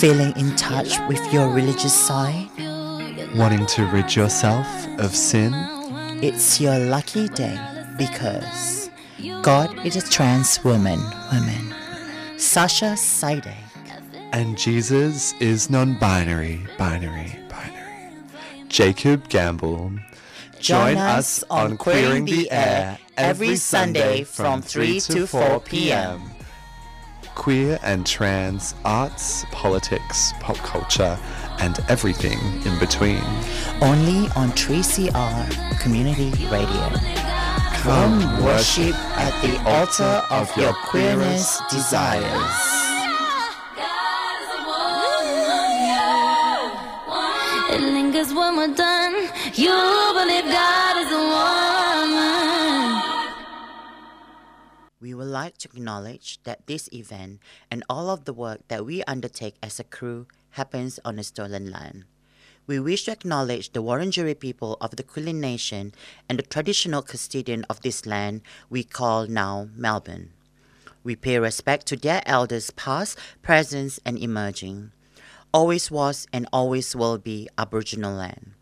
Feeling in touch with your religious side? Wanting to rid yourself of sin? It's your lucky day because God is a trans woman, woman. Sasja Sidek. And Jesus is non binary, binary, binary. Jacob Gamble. Join us on Queering the Air every Sunday from 3 to 4 p.m. Queer and trans arts, politics, pop culture, and everything in between. Only on 3CR Community Radio. Come worship at the altar of your queerness desires. It lingers when we're done. You believe God would like to acknowledge that this event and all of the work that we undertake as a crew happens on a stolen land. We wish to acknowledge the Wurundjeri people of the Kulin Nation and the traditional custodian of this land we call now Melbourne. We pay respect to their elders past, present, and emerging. Always was and always will be Aboriginal land.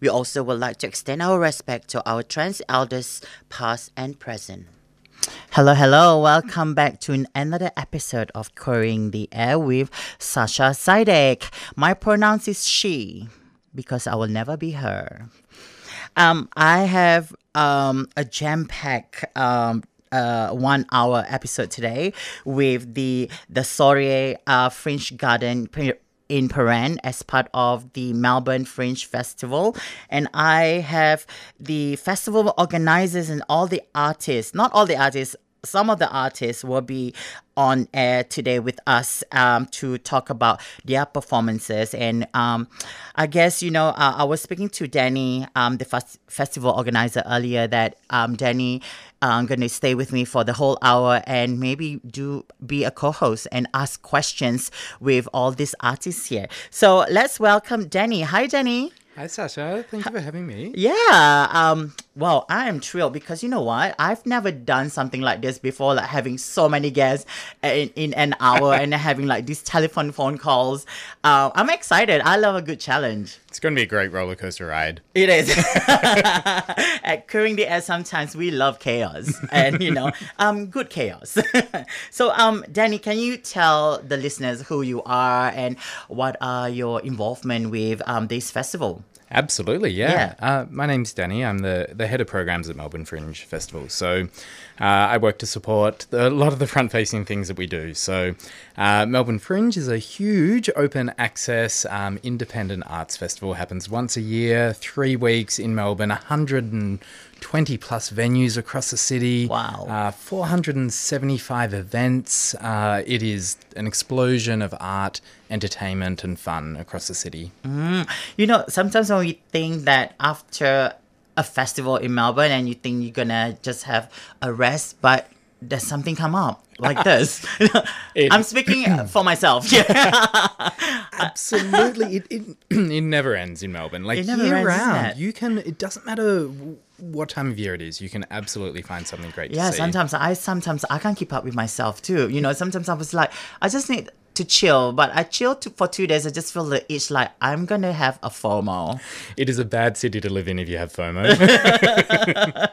We also would like to extend our respect to our trans elders past and present. Hello, hello. Welcome back to another episode of Queering the Air with Sasja Sidek. My pronouns is she because I will never be her. Um, I have um, a jam pack um, uh, one hour episode today with the the Soiree uh, Fringe Garden in Prahran as part of the Melbourne Fringe Festival. And I have the festival organizers and all the artists, not all the artists, some of the artists will be on air today with us um, to talk about their performances. And um, I guess, you know, uh, I was speaking to Danny, um, the fest- festival organizer, earlier that um, Danny um, going to stay with me for the whole hour and maybe do be a co-host and ask questions with all these artists here. So let's welcome Danny. Hi, Danny. Hi, Sasja. Thank you for having me. Yeah. Um. Well, I am thrilled because you know what? I've never done something like this before, like having so many guests in, in an hour and having like these telephone phone calls. Uh, I'm excited. I love a good challenge. It's going to be a great roller coaster ride. It is. At Queering the Air, sometimes we love chaos and, you know, um, good chaos. so, um, Danny, can you tell the listeners who you are and what are your involvement with um, this festival? Absolutely, yeah. Yeah. Uh, my name's Danny. I'm the, the head of programs at Melbourne Fringe Festival. So uh, I work to support the, a lot of the front facing things that we do. So uh, Melbourne Fringe is a huge open access um, independent arts festival. Happens once a year, three weeks in Melbourne, 120 plus venues across the city. Wow. Uh, 475 events. Uh, it is an explosion of art, entertainment, and fun across the city. You know, sometimes when we think that after a festival in Melbourne and you think you're gonna just have a rest, but there's something come up like this. I'm speaking for myself. Yeah. Absolutely, it, it it never ends in Melbourne. Like It never year ends, round, you can. It doesn't matter what time of year it is. You can absolutely find something great. Yeah, to see. sometimes I sometimes I can't keep up with myself too. You know, sometimes I was like, I just need to chill, but I chilled to, for two days. I just feel the itch like I'm gonna have a FOMO. it is a bad city to live in if you have FOMO.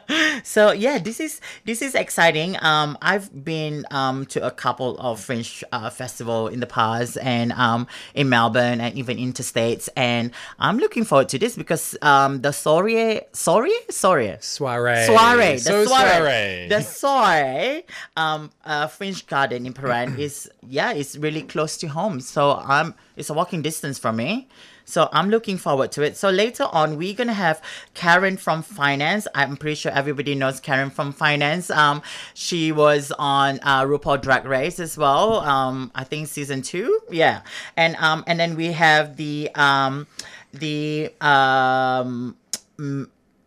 So yeah, this is this is exciting. Um, I've been um to a couple of Fringe uh, festival in the past, and um in Melbourne and even interstates, and I'm looking forward to this because um the soiree soiree soiree soiree, soiree, the so soiree, soiree. the soiree, um, uh, Fringe Garden in Prahran is yeah, it's really close to home. So I'm it's a walking distance from me. So I'm looking forward to it. So later on, we're gonna have Karen from finance. I'm pretty sure everybody knows Karen from finance. Um, she was on uh, RuPaul Drag Race as well. Um, I think season two. Yeah, and um, and then we have the um, the um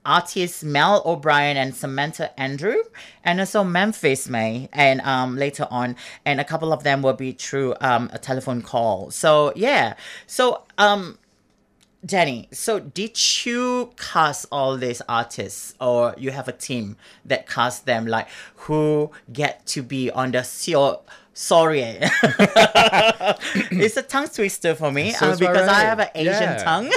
artists Mel O'Brien and Samantha Andrew, and also Memphis Mae, and um, later on, and a couple of them will be through um, a telephone call. So yeah, so um, Danny, so did you cast all these artists, or you have a team that cast them, like who get to be on the show? sorry? it's a tongue twister for me So uh, because I have an Asian Yeah. tongue.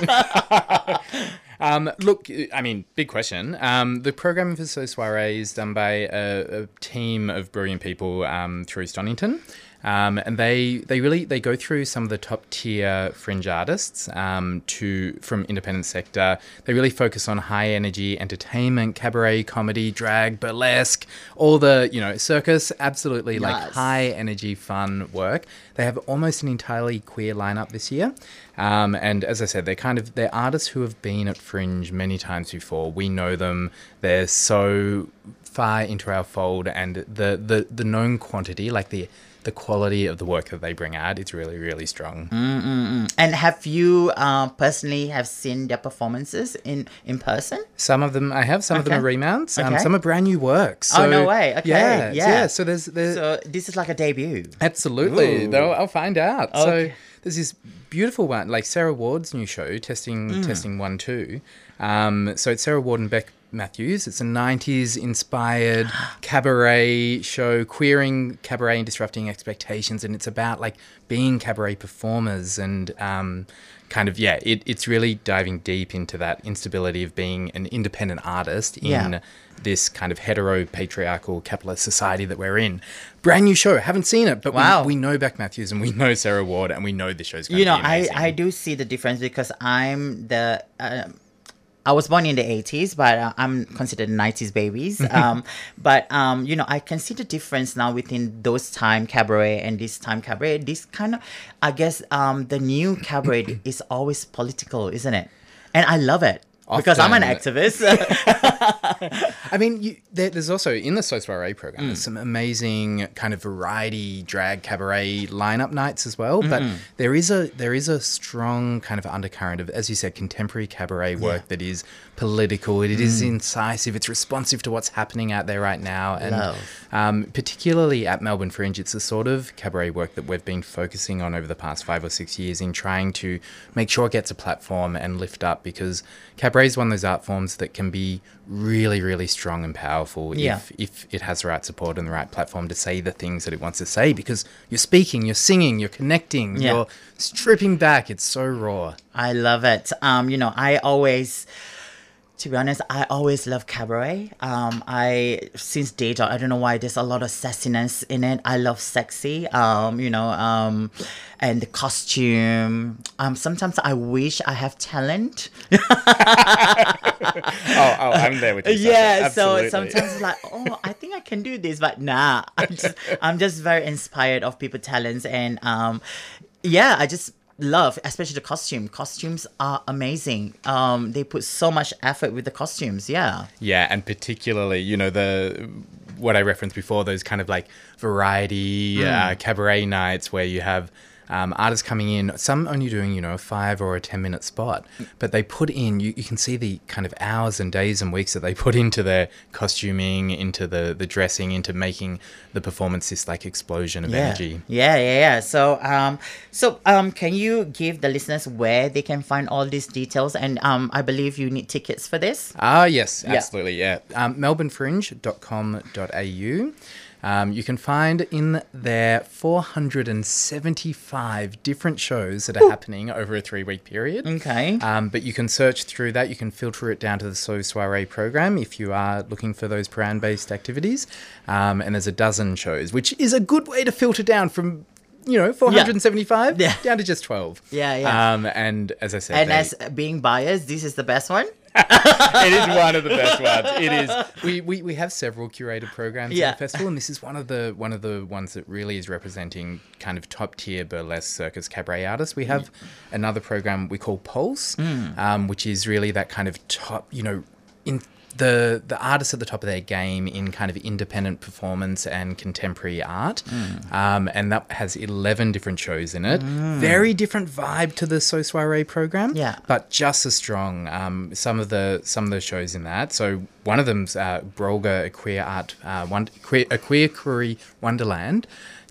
Um, look, I mean, big question. Um, the programming for So Soiree is done by a, a team of brilliant people um, through Stonnington. Um, and they, they really they go through some of the top tier fringe artists um, to from independent sector. They really focus on high energy entertainment, cabaret, comedy, drag, burlesque, all the you know circus. Absolutely like high energy fun work. They have almost an entirely queer lineup this year. Um, and as I said, they're kind of they're artists who have been at Fringe many times before. We know them. They're so far into our fold, and the the the known quantity, like the the quality of the work that they bring out, is really really strong. and have you uh, personally have seen their performances in in person? Some of them I have, some of them are remounts, um, Okay. some are brand new works. Oh, no way. Okay, yeah, yeah. So there's there's So this is like a debut. Absolutely. Though I'll find out. Okay. So there's this beautiful one, like Sarah Ward's new show, testing Mm. testing one two. Um, so it's Sarah Ward and Beck Matthews. It's a '90s inspired cabaret show, queering cabaret and disrupting expectations, and it's about like being cabaret performers and. Um, Kind of, yeah, it, it's really diving deep into that instability of being an independent artist in Yeah. this kind of hetero patriarchal capitalist society that we're in. Brand new show, haven't seen it, but Wow. we, we know Beck Matthews and we know Sarah Ward and we know this show's going you know be i i do see the difference because i'm the um, I was born in the 80s, but uh, I'm considered 90s babies. Um, but, um, you know, I can see the difference now within those time cabaret and this time cabaret. This kind of, I guess, um, the new cabaret is always political, isn't it? And I love it because I'm an activist. I mean, you, there, there's also in the So Soiree program, Mm. there's some amazing kind of variety drag cabaret lineup nights as well. But there is a there is a strong kind of undercurrent of, as you said, contemporary cabaret work that is political. It is Mm. incisive. It's responsive to what's happening out there right now, and um, particularly at Melbourne Fringe, it's the sort of cabaret work that we've been focusing on over the past five or six years in trying to make sure it gets a platform and lift up because cabaret is one of those art forms that can be really, really strong and powerful Yeah. if, if it has the right support and the right platform to say the things that it wants to say because you're speaking, you're singing, you're connecting, Yeah. you're stripping back. It's so raw. I love it. Um, you know, I always, to be honest, I always love cabaret. Um, I since day dot, I don't know why there's a lot of sassiness in it. I love sexy. Um, you know, um, and the costume. Um, sometimes I wish I have talent. Oh, oh I'm there with you. yeah. So sometimes it's like, oh, I think I can do this, but nah. I'm just, I'm just very inspired of people talents, and um, yeah, I just love, especially the costume. Costumes are amazing. Um, they put so much effort with the costumes. Yeah. Yeah, and particularly, you know, the what I referenced before, those kind of like variety uh, cabaret nights where you have um, artists coming in, some only doing, you know, a five or a 10 minute spot, but they put in, you, you can see the kind of hours and days and weeks that they put into their costuming, into the, the dressing, into making the performance this like explosion of Yeah. energy. yeah, yeah, yeah. So, um, so, um, can you give the listeners where they can find all these details? And um, I believe you need tickets for this. Ah, yes, absolutely. Yeah. yeah. Um, melbournefringe.com.au. Um, you can find in there 475 different shows that are happening over a three week period. Okay. Um, but you can search through that. You can filter it down to the So Soiree program if you are looking for those brand based activities. Um, and there's a dozen shows, which is a good way to filter down from, you know, 475 Yeah. down to just 12. Yeah, yeah. Um, and as I said, and they- as being biased, this is the best one. It is one of the best ones. It is. We, we, we have several curated programs Yeah. at the festival, and this is one of the one of the ones that really is representing kind of top tier burlesque circus cabaret artists. We have another program we call Pulse, um, which is really that kind of top, you know, in the the artists at the top of their game in kind of independent performance and contemporary art, um, and that has eleven different shows in it. Very different vibe to the So Soiree program, Yeah. but just as strong. Um, some of the some of the shows in that. So one of them's uh, Brolga, a queer art, uh, one, queer, a queer query wonderland.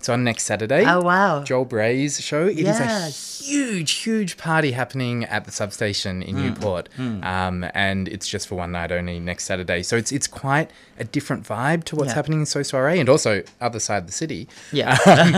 It's on next Saturday. Oh, wow. Joel Bray's show. It is Yes. a huge, huge party happening at the substation in Newport, um, and it's just for one night only next Saturday. So it's it's quite a different vibe to what's Yeah. happening in So Soiree, and also other side of the city. Yeah. Um,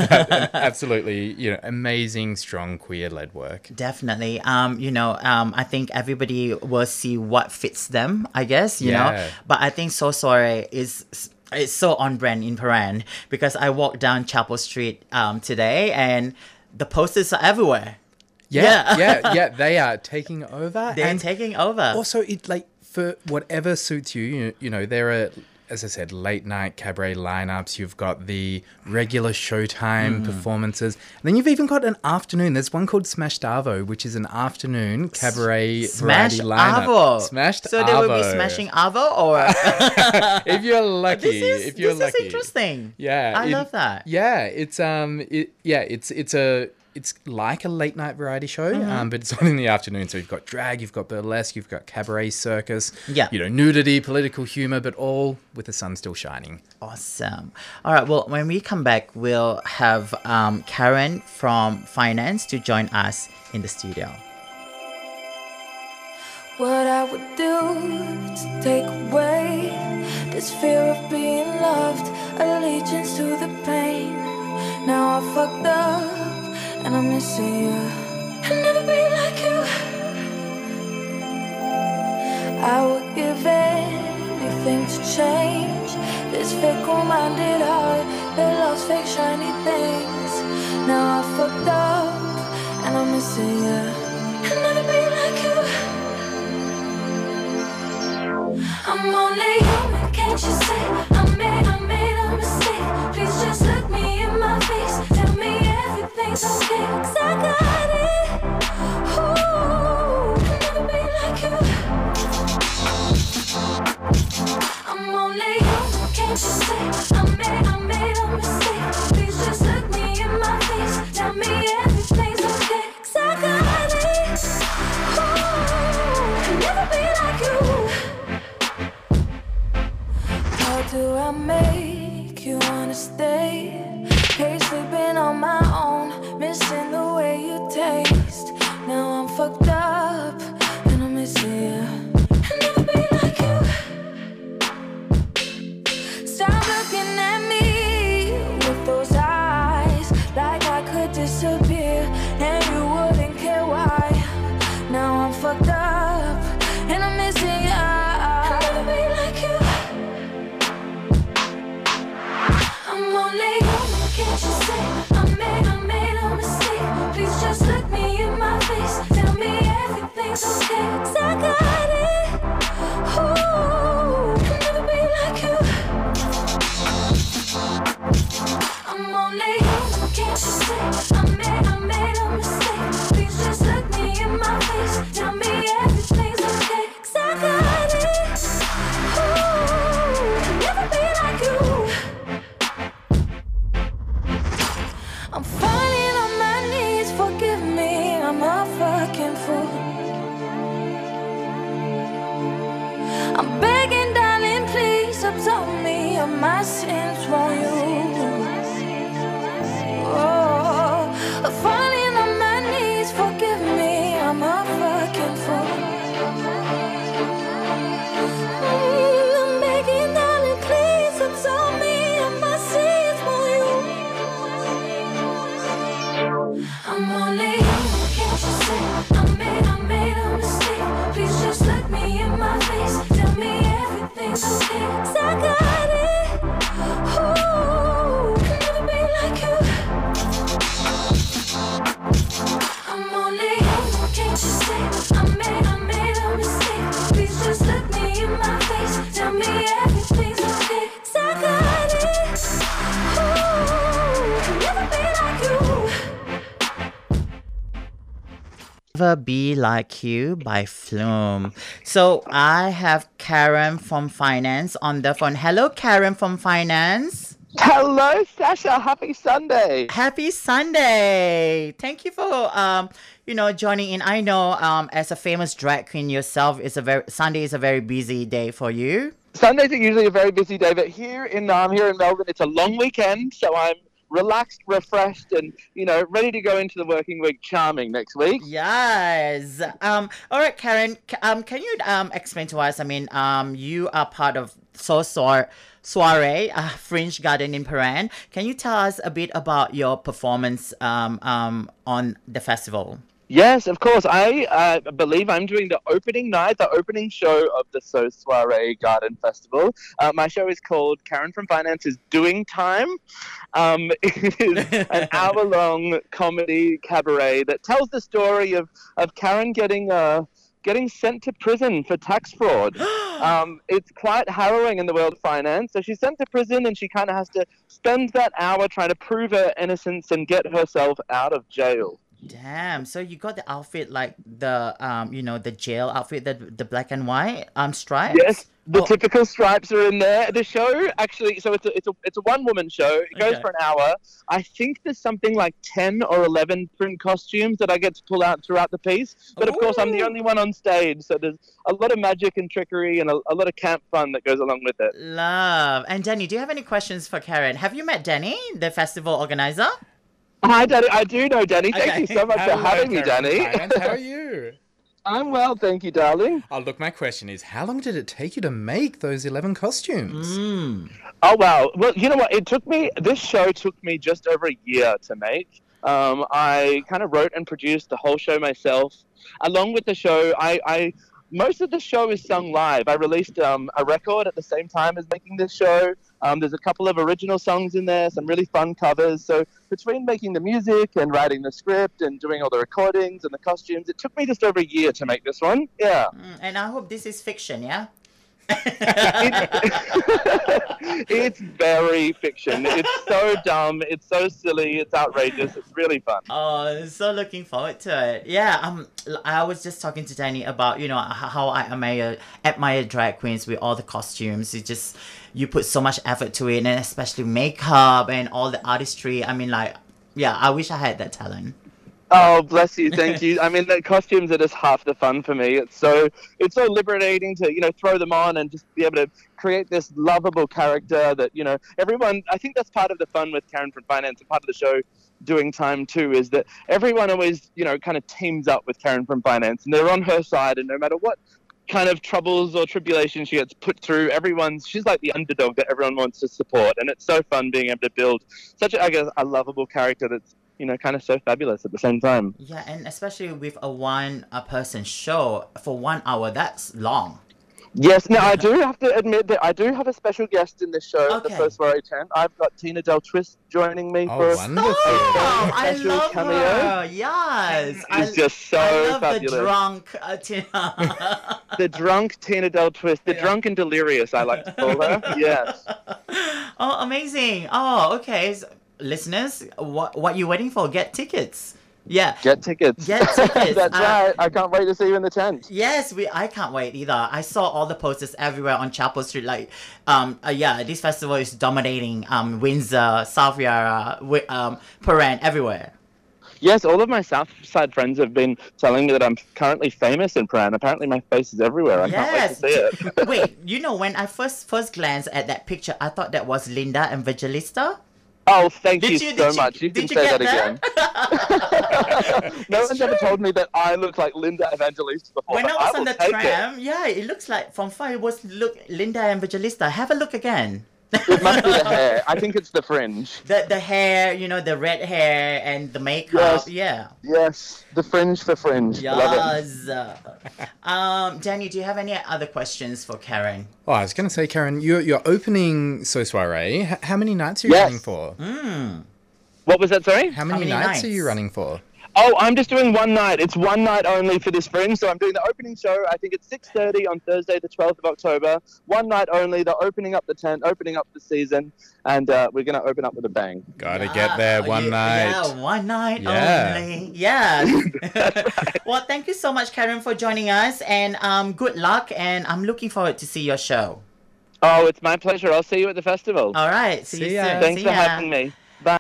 absolutely, you know, amazing, strong queer led work. Definitely. Um, you know, um, I think everybody will see what fits them, I guess, you know. But I think So Soiree is it's so on brand in Prahran because I walked down Chapel Street um, today and the posters are everywhere. Yeah, Yeah. yeah, yeah. They are taking over. They're and taking over. also, it like for whatever suits you. You, you know, there are, as I said, late night cabaret lineups. You've got the regular Showtime performances, and then you've even got an afternoon. There's one called Smash Arvo, which is an afternoon cabaret Smash variety lineup. Avo. Smashed So they will be smashing Avo or if you're lucky. this is if you're this lucky. is interesting. Yeah, I it- love that. Yeah, it's um, it, yeah, it's it's a it's like a late night variety show, Mm-hmm. um, but it's on in the afternoon. So you've got drag, you've got burlesque, you've got cabaret circus, Yeah. you know, nudity, political humor, but all with the sun still shining. Awesome. All right. Well, when we come back, we'll have um, Karen from finance to join us in the studio. What I would do to take away this fear of being loved, allegiance to the pain. Now I fucked up and I'm missing you. I'll never be like you. I would give anything to change this fickle-minded heart that loves fake shiny things. Now I fucked up and I'm missing you. I'll never be like you. I'm only human, can't you see? I Like You by Flume. So I have Karen from Finance on the phone. Hello, Karen from Finance. Hello, Sasja. Happy Sunday. Happy Sunday! Thank you for um, you know, joining in. I know um, as a famous drag queen yourself, it's a very Sunday is a very busy day for you. Sundays are usually a very busy day, but here in um, here in Melbourne, it's a long weekend, so I'm relaxed, refreshed, and you know, ready to go into the working week charming next week. Yes. Um. All right, Karen. Um. Can you um explain to us? I mean, um, you are part of So Soir Soiree, uh, Fringe Garden in Prahran. Can you tell us a bit about your performance um um on the festival? Yes, of course. I uh, believe I'm doing the opening night, the opening show of the So Soiree Garden Festival. Uh, my show is called Karen from Finance is Doing Time. Um, it is an hour long comedy cabaret that tells the story of, of Karen getting. Uh, Getting sent to prison for tax fraud. um, it's quite harrowing in the world of finance. So she's sent to prison and she kind of has to spend that hour trying to prove her innocence and get herself out of jail. Damn. So you got the outfit like the um you know the jail outfit the the black and white um stripes. Yes, the Oh. typical stripes are in there. The show actually, so it's a it's a it's a one woman show. It goes Okay. for an hour. I think there's something like ten or eleven print costumes that I get to pull out throughout the piece. But of course, I'm the only one on stage, so there's a lot of magic and trickery and a, a lot of camp fun that goes along with it. Love. And Danny, do you have any questions for Karen? Have you met Danny, the festival organizer? Hi, Danny. I do know Danny. Thank Okay. you so much for having me, Danny. How are you? I'm well, thank you, darling. Oh, look, my question is, how long did it take you to make those 11 costumes? Mm. Oh wow! Well, you know what? It took me. This show took me just over a year to make. Um, I kind of wrote and produced the whole show myself. Along with the show, I, I most of the show is sung live. I released um, a record at the same time as making this show. Um, there's a couple of original songs in there, some really fun covers. So between making the music and writing the script and doing all the recordings and the costumes, it took me just over a year to make this one. Yeah. Mm, And I hope this is fiction, yeah? It's very fiction. It's so dumb. It's so silly. It's outrageous. It's really fun. Oh, so looking forward to it. Yeah, um, I was just talking to Danny about you know how I admire admire drag queens with all the costumes. It just you put so much effort to it, and especially makeup and all the artistry. I mean, like, yeah, I wish I had that talent. Oh, bless you. Thank you. I mean, the costumes are just half the fun for me. It's so it's so liberating to you know throw them on and just be able to create this lovable character that you know everyone. I think that's part of the fun with Karen from Finance and part of the show doing time too is that everyone always you know kind of teams up with Karen from Finance and they're on her side and no matter what kind of troubles or tribulations she gets put through everyone's she's like the underdog that everyone wants to support and it's so fun being able to build such a, I guess, a lovable character that's you know kind of so fabulous at the same time Yeah, and especially with a one a person show for one hour, that's long. Yes, now I do have to admit that I do have a special guest in this show, okay. the first Soiree 10. I've got Tina Del Twist joining me Oh, for wonderful. Oh, I special love cameo. her. Yes, I, It's just so I love fabulous. the drunk uh, Tina. The drunk Tina Del Twist, the Yeah. drunk and delirious, I like to call her. Yes. oh, amazing. Oh, okay. So, listeners, what what you waiting for? Get tickets. Yeah. Get tickets. Get tickets. That's Uh, right. I can't wait to see you in the tent. Yes, we. I can't wait either. I saw all the posters everywhere on Chapel Street. Like, um, uh, yeah, this festival is dominating. Um, Windsor, South Yarra, wi- um, Prahran, everywhere. Yes, all of my South Side friends have been telling me that I'm currently famous in Pran. Apparently, my face is everywhere. I can't wait to see it. Wait, you know when I first first glanced at that picture, I thought that was Linda Evangelista. Oh, thank Did you, you- so you- much. You can say get that again. no one's ever told me that I look like Linda Evangelista before. When I was will on the take it. tram, yeah, it looks like from far it was look Linda Evangelista. Have a look again. It must be the hair. I think it's the fringe. The the hair, you know, the red hair and the makeup. Yes. Yeah. Yes, the fringe for fringe. Yes. um, Danny, do you have any other questions for Karen? Oh, I was going to say, Karen, you're, you're opening So Soiree. H- how many nights are you Yes. running for? Mm. What was that, sorry? How many, many nights, are you running for? Oh, I'm just doing one night. It's one night only for this fringe. So I'm doing the opening show. I think it's 6.30 on Thursday, the 12th of October. One night only. They're opening up the tent, opening up the season. And uh, we're going to open up with a bang. Gotta get there one yeah, night. Yeah, one night Yeah. only. Yeah. well, thank you so much, Karen, for joining us, and um, good luck. And I'm looking forward to see your show. Oh, it's my pleasure. I'll see you at the festival. All right. See, See you ya. soon. Thanks See for ya. having me. Bye.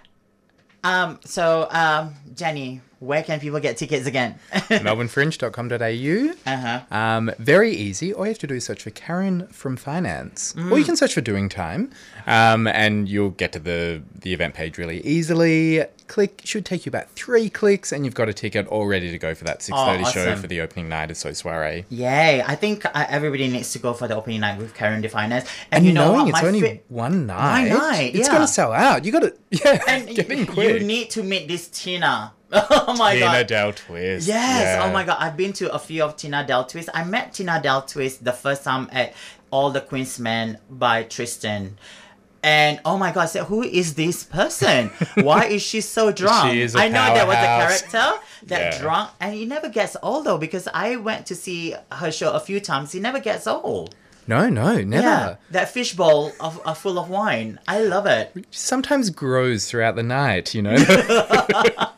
Um, so, um, Jenny, where can people get tickets again? melbournefringe.com.au. uh-huh. Um, very easy. All you have to do is search for Karen from Finance, Mm. or you can search for Doing Time, um, and you'll get to the the event page really easily. Click should take you about three clicks, and you've got a ticket all ready to go for that six thirty show Oh, for the opening night of So Soiree. Yay! I think uh, everybody needs to go for the opening night with Karen de Finance. And you know knowing it's My only fa- one night, one night, it's yeah. gonna sell out. You got to yeah, and get in you, quick. you need to meet this Tina. oh my Tina god! Tina Del Twist. Yes. yeah. Oh my god! I've been to a few of Tina Del Twist. I met Tina Del Twist the first time at All the Queen's Men by Tristan. And oh my god, I said, who is this person? Why is she so drunk? She is a I know there was a character that Yeah. drunk and he never gets old though because I went to see her show a few times. He never gets old. No, no, never. Yeah. That fishbowl of, of full of wine. I love it. Sometimes grows throughout the night, you know.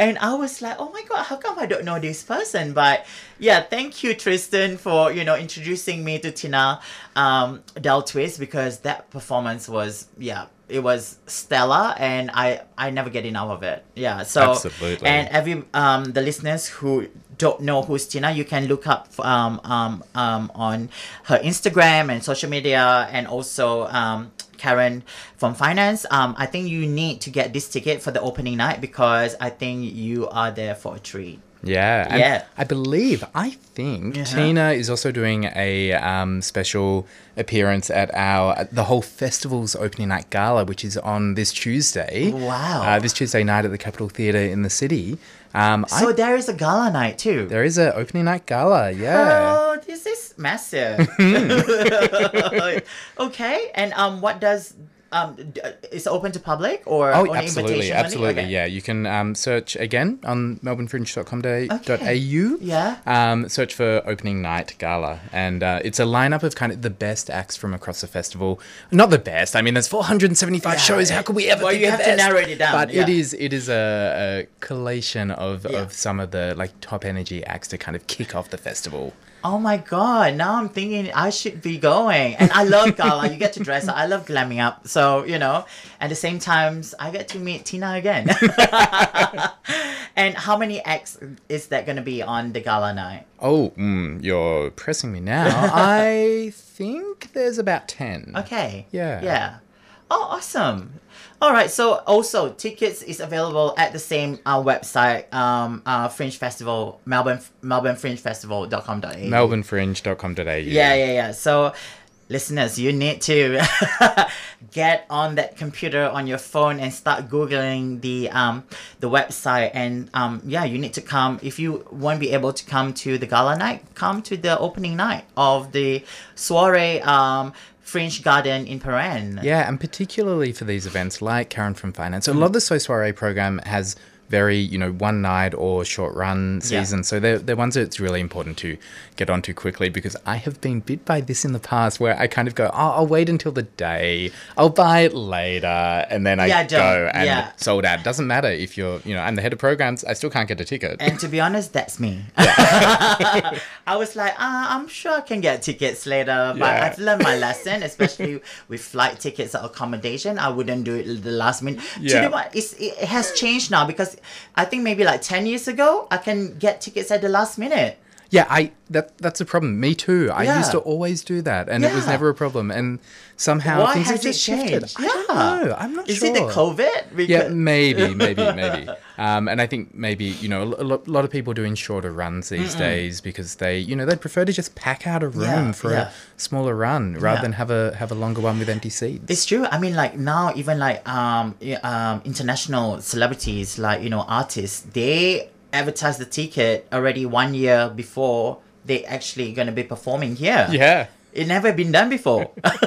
And I was like, oh my god, how come I don't know this person? But yeah, thank you, Tristan, for you know introducing me to Tina um, Del Twist because that performance was yeah, it was stellar, and I I never get enough of it. Yeah, so Absolutely. And every um the listeners who don't know who's Tina, you can look up um um um on her Instagram and social media, and also um. Karen from finance. Um, I think you need to get this ticket for the opening night because I think you are there for a treat. Yeah, Yeah. I believe, I think Uh-huh. Tina is also doing a um, special appearance at our at the whole festival's opening night gala, which is on this Tuesday. Wow. Uh, this Tuesday night at the Capitol Theatre in the city. Um, So I, there is a gala night too. there is a opening night gala. Yeah. Oh, this is massive. okay, and um, what does um, d- is it open to public or Oh, only absolutely, absolutely. Okay. Yeah, you can um, search again on melbournefringe.com.au. Okay. Yeah. Um, search for opening night gala, and uh, it's a lineup of kind of the best acts from across the festival. Not the best. I mean, there's 475 Yeah, shows. How it- could we ever? well, you have to best? narrow it down, But it yeah. is it is a, a collation of, Yeah. of some of the like top energy acts to kind of kick off the festival. Oh my god! Now I'm thinking I should be going, and I love gala. you get to dress up. I love glamming up. So you know, at the same times, I get to meet Tina again. and how many acts is that going to be on the gala night? Oh, mm, you're pressing me now. I think there's about ten. Okay. Yeah. Yeah. Oh, awesome. All right. So also tickets is available at the same uh, website, um, uh, Fringe Festival, Melbourne, melbournefringefestival.com.au. melbournefringe.com.au. Yeah, yeah, yeah. So, listeners, you need to get on that computer on your phone and start googling the um the website and um yeah, you need to come. If you won't be able to come to the gala night, come to the opening night of the soiree um Fringe Garden in Prahran. Yeah, and particularly for these events like Karen from Finance, a lot of the So Soiree program has very, you know, one night or short run Yeah. So they're, they're ones that it's really important to get onto quickly because I have been bit by this in the past where I kind of go, oh, I'll wait until the day, I'll buy it later, and then I Yeah, go and Yeah. sold out. Doesn't matter if you're, you know, I'm the head of programs, I still can't get a ticket. And to be honest, that's me. I was like, ah, I'm sure I can get tickets later, but Yeah. I've learned my lesson, especially with flight tickets or accommodation. I wouldn't do it the last minute. Do you know what? It's, it has changed now because I think maybe like 10 years ago, I can get tickets at the last minute. Yeah, I that that's a problem. Me too. I Yeah. used to always do that, and it was Yeah. never a problem. And somehow Why things have it just shifted. changed? I don't Yeah. know. I'm not sure. Is sure. it the COVID? Yeah, maybe, maybe, maybe. Um, and I think maybe you know a lo- lot of people doing shorter runs these days because they you know they'd prefer to just pack out a room Yeah, for yeah. a smaller run rather Yeah. than have a have a longer one with empty seats. It's true. I mean, like now, even like um, um, international celebrities, like you know, artists, they advertise the ticket already one year before they actually gonna be performing here. yeah. It never been done before.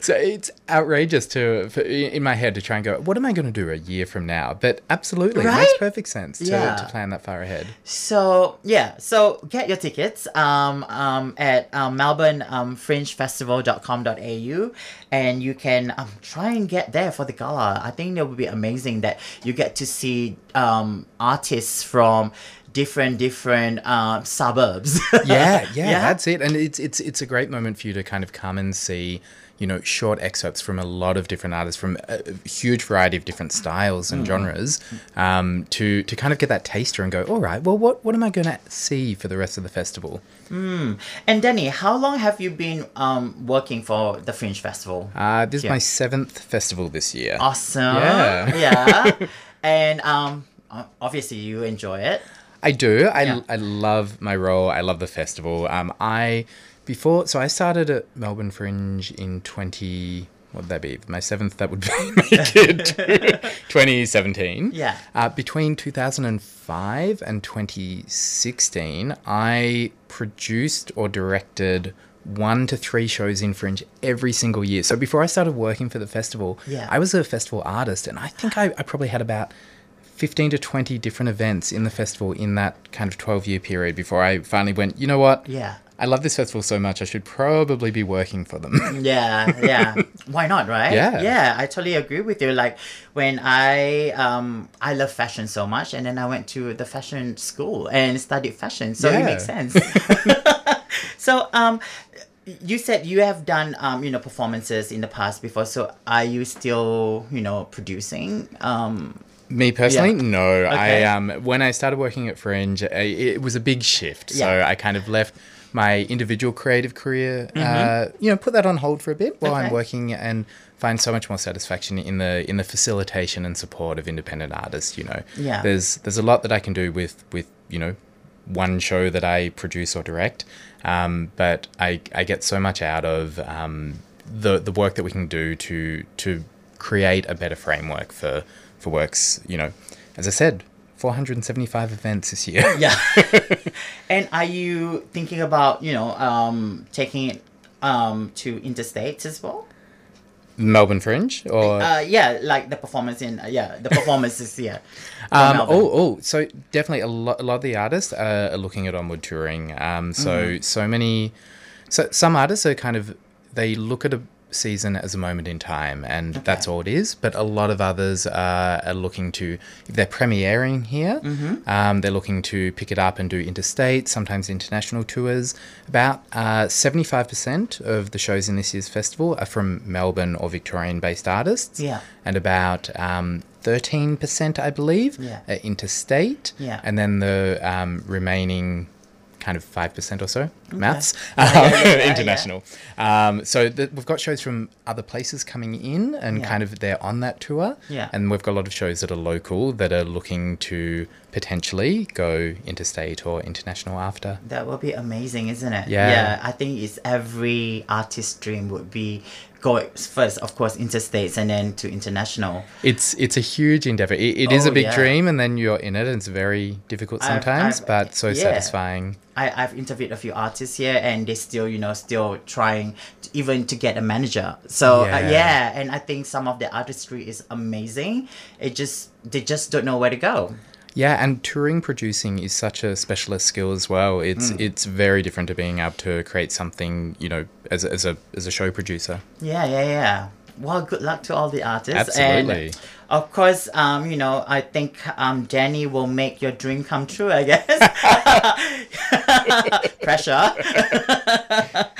So it's outrageous to, for, in my head, to try and go, what am I going to do a year from now? But absolutely, it makes perfect sense to, Yeah. to plan that far ahead. so yeah, so get your tickets um, um, at um, Melbourne um, fringefestival.com.au and you can um, try and get there for the gala. I think it would be amazing that you get to see um, artists from different different um, suburbs. yeah, yeah, Yeah? that's it. And it's it's it's a great moment for you to kind of come and see, you know, short excerpts from a lot of different artists from a huge variety of different styles and genres um, to to kind of get that taster and go, all right, well, what what am I going to see for the rest of the festival? And Danny, how long have you been um, working for the Fringe Festival? Uh, this is my seventh festival this year. Awesome. Yeah. Yeah. and um, obviously you enjoy it. I do. I, Yeah. I love my role. I love the festival. Um, I before so I started at Melbourne Fringe in twenty. What would that be? My seventh. That would be make it twenty seventeen. Yeah. Uh, between two thousand and five and twenty sixteen, I produced or directed one to three shows in Fringe every single year. So before I started working for the festival, Yeah. I was a festival artist, and I think I, I probably had about 15 to 20 different events in the festival in that kind of 12 year period before I finally went, you know what? Yeah. I love this festival so much, I should probably be working for them. Yeah, yeah. Why not, right? Yeah. Yeah, I totally agree with you. Like when I um I love fashion so much and then I went to the fashion school and studied fashion. So it makes sense. so um you said you have done um you know performances in the past before. So are you still, you know, producing? Um Me personally, Yeah. no. Okay. I um when I started working at Fringe, I, it was a big shift. So I kind of left my individual creative career, uh, you know, put that on hold for a bit while Mm-hmm. Okay. I'm working and find so much more satisfaction in the in the facilitation and support of independent artists. You know, Yeah. there's there's a lot that I can do with with you know one show that I produce or direct, um, but I I get so much out of um, the the work that we can do to to create a better framework for for works. You know, as I said, 475 events this year. yeah. and are you thinking about, you know, um taking it um to interstates as well? Melbourne Fringe or Uh, yeah, like the performance in uh, yeah, the performances yeah. Um, oh, oh, so definitely a lot, a lot of the artists are, are looking at onward touring. Um, so Mm-hmm. so many, so some artists are kind of they look at a season as a moment in time, and that's all it is. But a lot of others are, are looking to if they're premiering here, Mm-hmm. um, they're looking to pick it up and do interstate, sometimes international tours. About five percent of the shows in this year's festival are from Melbourne or Victorian based artists Yeah. and about um, 13%, I believe, Yeah. are interstate. Yeah. And then the um, remaining kind of 5% or so, maths, yeah, um, yeah, international. Um, so th- we've got shows from other places coming in and Yeah. kind of they're on that tour. Yeah. And we've got a lot of shows that are local that are looking to potentially go interstate or international after. That would be amazing, isn't it? Yeah. Yeah, I think it's every artist's dream would be go first, of course, interstates and then to international. It's it's a huge endeavor. It, it is Oh, a big yeah. dream, and then you're in it, and it's very difficult I've- sometimes, I've- but so yeah. satisfying. I, I've interviewed a few artists here and they're still, you know, still trying to, even to get a manager. So yeah. Yeah. Uh, yeah, and I think some of the artistry is amazing. It just they just don't know where to go. Yeah, and touring producing is such a specialist skill as well. It's Mm. it's very different to being able to create something, you know, as a, as a as a show producer. Yeah, yeah, yeah. Well, good luck to all the artists. Absolutely. And of course, um, you know, I think um, Danny will make your dream come true. I guess. Pressure.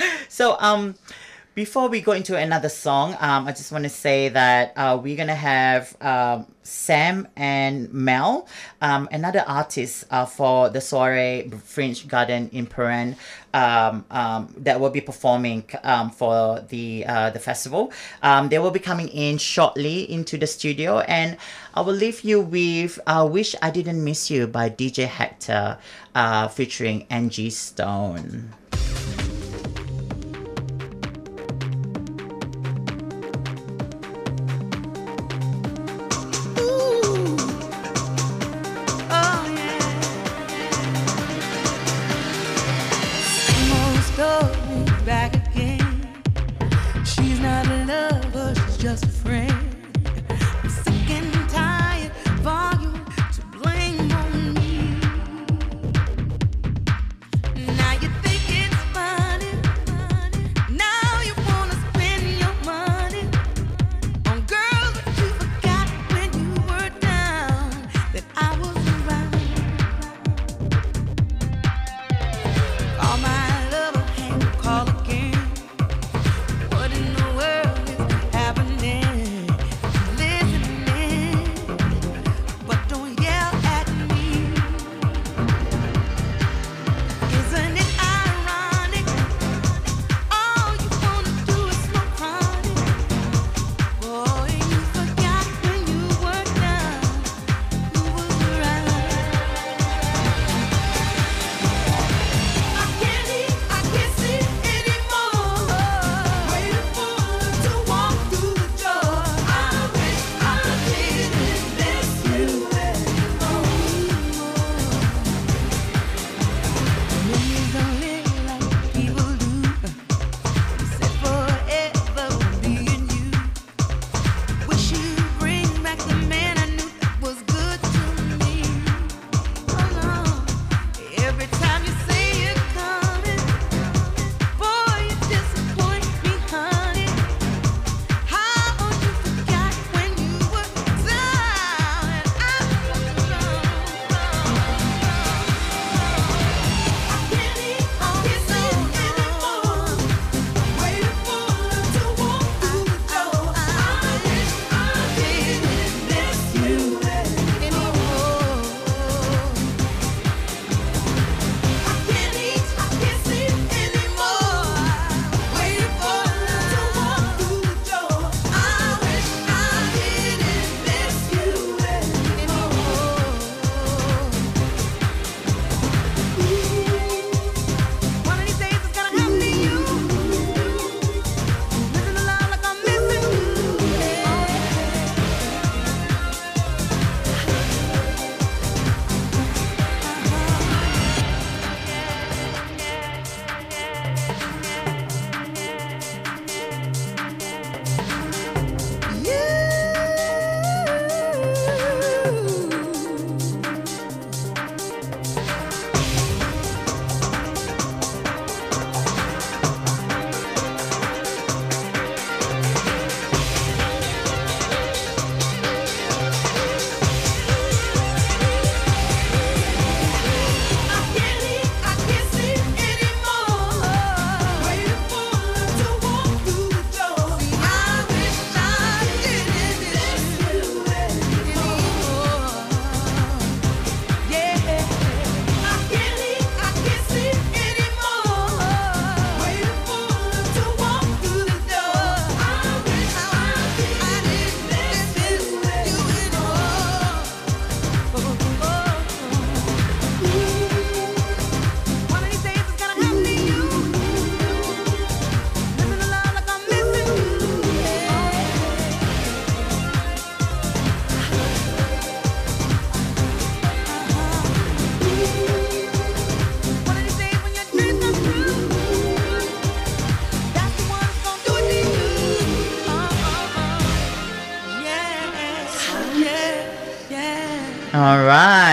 so, um, before we go into another song, um, I just want to say that uh, we're gonna have um, Sam and Mel, um, another artist uh, for the soiree Fringe Garden in Prahran, um, um, that will be performing um, for the uh, the festival. They will be coming in shortly into the studio, and I will leave you with uh, "Wish I Didn't Miss You" by DJ Hector, uh, featuring Angie Stone.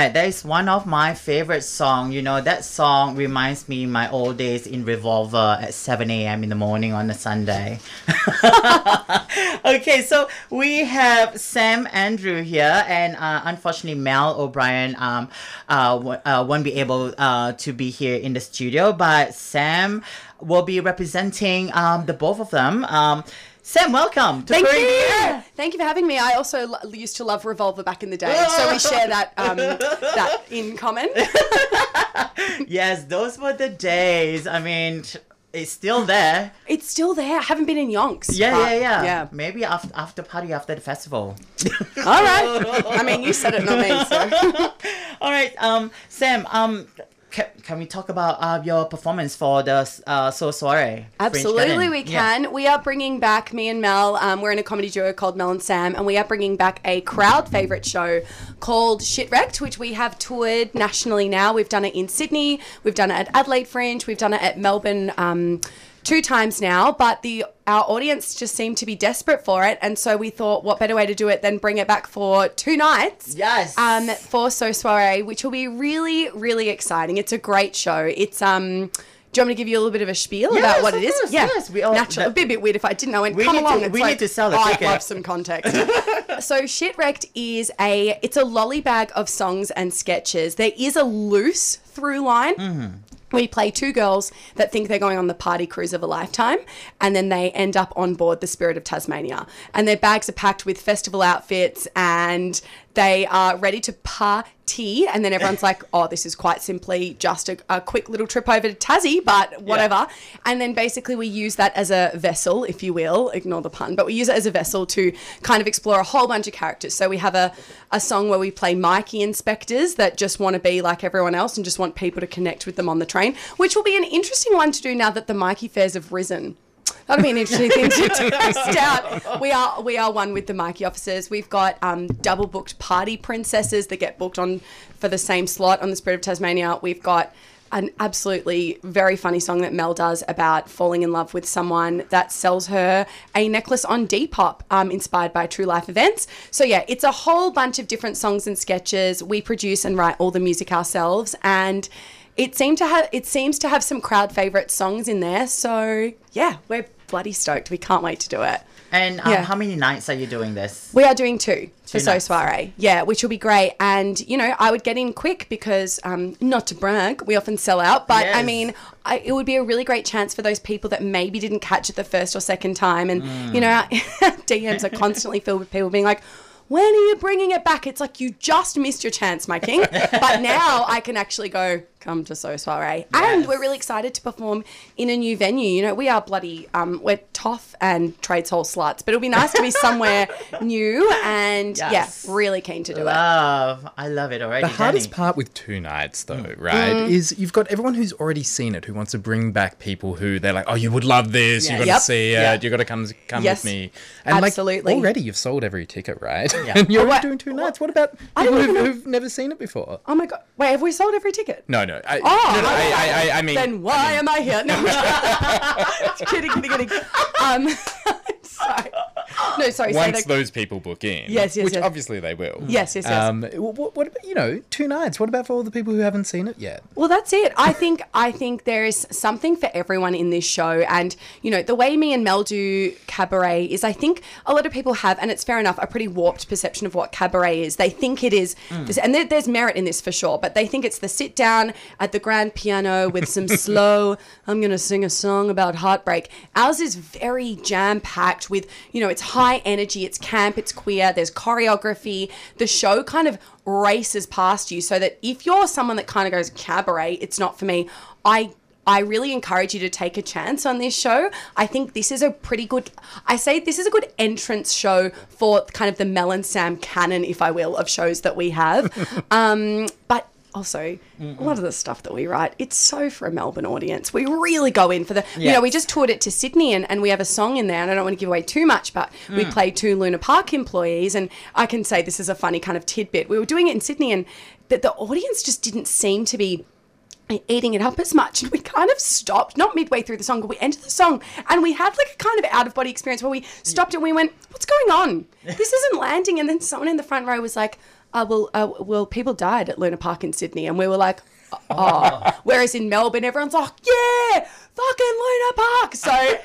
Right, that is one of my favorite song. You know, that song reminds me my old days in Revolver at 7 a.m. in the morning on a Sunday. okay, so we have Sam Andrew here, and uh, unfortunately, Mel O'Brien um, uh, w- uh, won't be able uh, to be here in the studio, but Sam will be representing um, the both of them. Um, Sam, welcome to Thank you. Gear. Thank you for having me. I also lo- used to love Revolver back in the day, so we share that um, that in common. Yes, those were the days. I mean, it's still there. It's still there. I haven't been in Yonks. Yeah, but- yeah, yeah. Yeah. Maybe after after party after the festival. All right. I mean, you said it, not me. So. All right, um, Sam. Um, can, can we talk about uh, your performance for the uh, So Soiree? Absolutely, we Yeah. can. We are bringing back me and Mel. Um, we're in a comedy duo called Mel and Sam, and we are bringing back a crowd favorite show called Shitwrecked, which we have toured nationally now. We've done it in Sydney, we've done it at Adelaide Fringe, we've done it at Melbourne. Um, Two times now, but the our audience just seemed to be desperate for it, and so we thought, what better way to do it than bring it back for two nights? Yes. Um, for So Soiree, which will be really, really exciting. It's a great show. It's um. Do you want me to give you a little bit of a spiel Yes, about what it is? course, yes, we all- it'd be a bit weird if I didn't know. And We come need to- along. it's we like, need to sell I'd ticket. love some context. so Shitwrecked is a it's a lolly bag of songs and sketches. There is a loose through line. Mm-hmm. We play two girls that think they're going on the party cruise of a lifetime, and then they end up on board the Spirit of Tasmania. And their bags are packed with festival outfits, and they are ready to party. And then everyone's like, "Oh, this is quite simply just a, a quick little trip over to Tassie, but whatever." And then basically we use that as a vessel, if you will. Ignore the pun, but we use it as a vessel to kind of explore a whole bunch of characters. So we have a a song where we play Myki inspectors that just want to be like everyone else and just want people to connect with them on the train, which will be an interesting one to do now that the Myki fares have risen. That'll be an interesting thing to test out. We are we are one with the Myki officers. We've got um, double booked party princesses that get booked on for the same slot on the Spirit of Tasmania. We've got an absolutely very funny song that Mel does about falling in love with someone that sells her a necklace on Depop, um, inspired by true life events. So yeah, it's a whole bunch of different songs and sketches. We produce and write all the music ourselves, and it seemed to have it seems to have some crowd favorite songs in there. So yeah, we're bloody stoked. We can't wait to do it. And um, Yeah. how many nights are you doing this? We are doing two for Two So. Soiree. Yeah, which will be great. And, you know, I would get in quick because, um, not to brag, we often sell out, but I mean, I, it would be a really great chance for those people that maybe didn't catch it the first or second time. And, you know, Mm. DMs are constantly filled with people being like, when are you bringing it back? It's like you just missed your chance, my king. but now I can actually go, come to So Soiree. And we're really excited to perform in a new venue. You know, we are bloody, um, we're tough and trades hall sluts, but it'll be nice to be somewhere new and Yes. yeah, really keen to do it. Love. I love it already. The hardest part with two nights, though, Mm. right, is you've got everyone who's already seen it who wants to bring back people who they're like, oh, you would love this, Yeah. you got to see it, Yeah. you got to come come Yes. with me. And Absolutely. like already you've sold every ticket, right? Yeah. and you're Oh, doing two nights. What about people who've, who've never seen it before? Oh my god! Wait, have we sold every ticket? No, no. I, Oh, no, no, okay. I, I, I mean, then why am I here? No, kidding, kidding, kidding. Um, sorry. No, sorry. once that- those people book in, Yes, yes, which yes. obviously they will. Yes, yes, yes. Um, what, what about you know two nights? What about for all the people who haven't seen it yet? Well, that's it. I think I think there is something for everyone in this show, and you know the way me and Mel do cabaret is, I think a lot of people have, and it's fair enough, a pretty warped perception of what cabaret is. They think it is, this, and there, there's merit in this for sure, but they think it's the sit down at the grand piano with some slow. I'm gonna sing a song about heartbreak. Ours is very jam packed with, you know, it's high energy, it's camp, it's queer. There's choreography. The show kind of races past you so that if you're someone that kind of goes cabaret, it's not for me. I I really encourage you to take a chance on this show. I think this is a pretty good I say this is a good entrance show for kind of the Mel and Sam canon, if I will, of shows that we have. um, but also a lot of the stuff that we write it's so for a melbourne audience. We really go in for the you know we just toured it to sydney and, and we have a song in there and i don't want to give away too much but we mm. played two luna park employees and i can say this is a funny kind of tidbit. We were doing it in sydney and the, the audience just didn't seem to be eating it up as much. And we kind of stopped not midway through the song but we ended the song and we had like a kind of out of body experience where we stopped and we went what's going on? This isn't landing. And then someone in the front row was like uh, well, uh, well, people died at Luna Park in Sydney, and we were like, oh. Whereas in Melbourne, everyone's like, yeah, fucking Luna Park. So,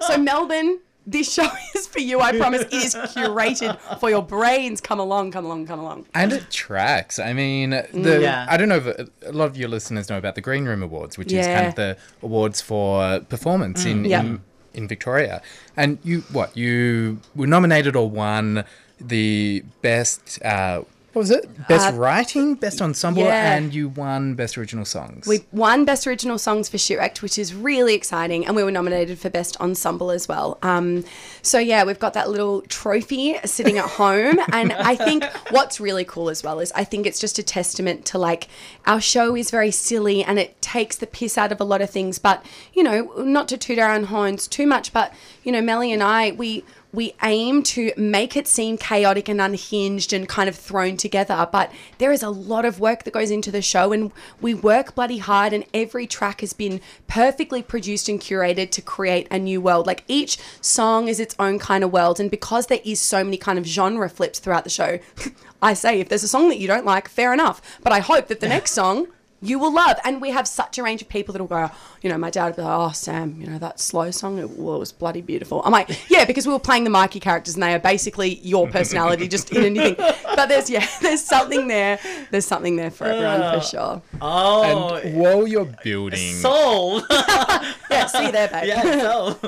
so Melbourne. This show is for you, I promise. It is curated for your brains. Come along, come along, come along. And it tracks. I mean, the Yeah. I don't know if a lot of your listeners know about the Green Room Awards, which is kind of the awards for performance in, Yeah. in in Victoria. And you what you were nominated or won the best. Uh, what was it? Best Uh, writing, best ensemble, yeah. and you won best original songs. We won Best Original Songs for Shitwrecked, which is really exciting, and we were nominated for Best Ensemble as well. Um, so yeah, we've got that little trophy sitting at home, and I think what's really cool as well is I think it's just a testament to like our show is very silly and it takes the piss out of a lot of things, but you know, not to toot our own horns too much, but you know, Melly and I, we we aim to make it seem chaotic and unhinged and kind of thrown together. But there is a lot of work that goes into the show, and we work bloody hard. And every track has been perfectly produced and curated to create a new world. Like each song is its own kind of world, and because there is so many kind of genre flips throughout the show, I say if there's a song that you don't like, fair enough. But I hope that the next song you will love. And we have such a range of people that will go, you know, my dad will be like, oh, Sam, you know, that slow song, it, well, it was bloody beautiful. I'm like, yeah, because we were playing the Myki characters and they are basically your personality just in anything. But there's, yeah, there's something there. There's something there for everyone for uh, sure. Oh, and while you're building, soul. Yeah, see you there, babe. yeah, soul.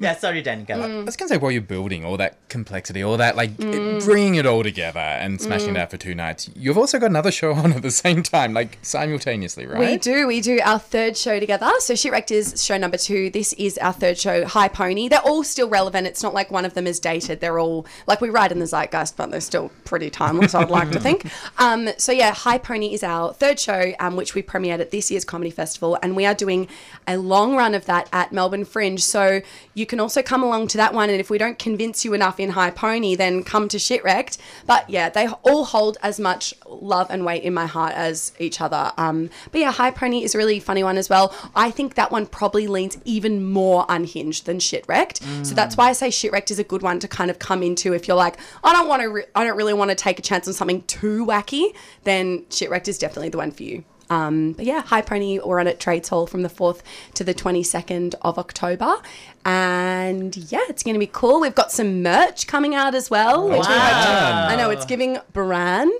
Yeah, sorry, Dan. Go. Mm. I was gonna say while you're building all that complexity, all that like Mm. bringing it all together and smashing it out for two nights, you've also got another show on at the same time, like simultaneously, right? We do. We do our third show together. So Shitwrecked is show number two. This is our third show, High Pony. They're all still relevant. It's not like one of them is dated. They're all like we ride in the zeitgeist, but they're still pretty timeless. I'd like to think. Um, so yeah, High Pony is our third show, um, which we premiered at this year's comedy festival, and we are doing a long run of that at Melbourne Fringe. So you can also come along to that one, and if we don't convince you enough in High Pony, then come to Shitwrecked. But yeah, they all hold as much love and weight in my heart as each other. Um, but yeah, High Pony is a really funny one as well. I think that one probably leans even more unhinged than Shitwrecked. So that's why I say Shitwrecked is a good one to kind of come into if you're like, I don't want to, re- I don't really want to take a chance on something too wacky. Then Shitwrecked is definitely the one for you. Um, but yeah, High Pony, we're on at Trades Hall from the 4th to the 22nd of October. And yeah, it's going to be cool. We've got some merch coming out as well. Which we hope to- I know it's giving brand,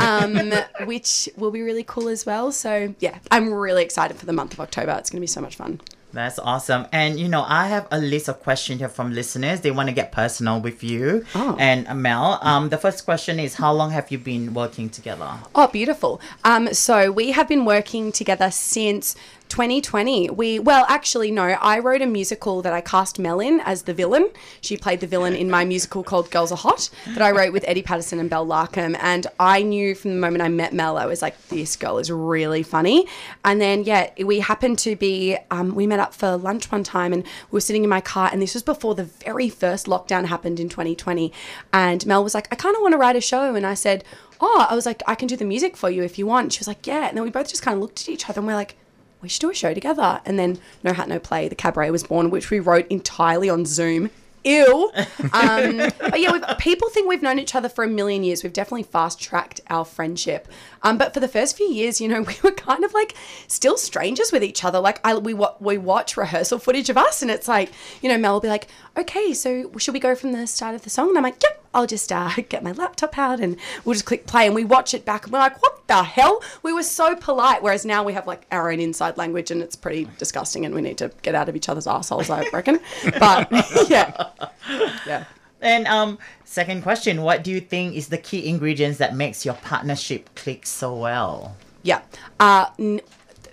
um, which will be really cool as well. So yeah, I'm really excited for the month of October. It's going to be so much fun. That's awesome. And you know, I have a list of questions here from listeners. They want to get personal with you Oh. and Mel. Um, the first question is, how long have you been working together? Oh, beautiful. Um, so we have been working together since 2020. We, well, actually, no, I wrote a musical that I cast Mel in as the villain. She played the villain in my musical called Girls Are Hot that I wrote with Eddie Patterson and Belle Larkham. And I knew from the moment I met Mel, I was like, this girl is really funny. And then, yeah, we happened to be, um, we met up for lunch one time and we were sitting in my car. And this was before the very first lockdown happened in 2020. And Mel was like, I kind of want to write a show. And I said, Oh, I was like, I can do the music for you if you want. She was like, Yeah. And then we both just kind of looked at each other and we're like, we should do a show together. And then No Hat No Play, the cabaret was born, which we wrote entirely on Zoom. Ew. Um, but yeah, we've, people think we've known each other for a million years. We've definitely fast tracked our friendship. Um, but for the first few years, you know, we were kind of like still strangers with each other. Like I, we we watch rehearsal footage of us, and it's like, you know, Mel will be like, "Okay, so should we go from the start of the song?" And I'm like, "Yep." I'll just uh, get my laptop out and we'll just click play and we watch it back and we're like, what the hell? We were so polite. Whereas now we have like our own inside language and it's pretty disgusting and we need to get out of each other's assholes, I reckon. But yeah. Yeah. And um, second question, what do you think is the key ingredients that makes your partnership click so well? Yeah. Uh, n-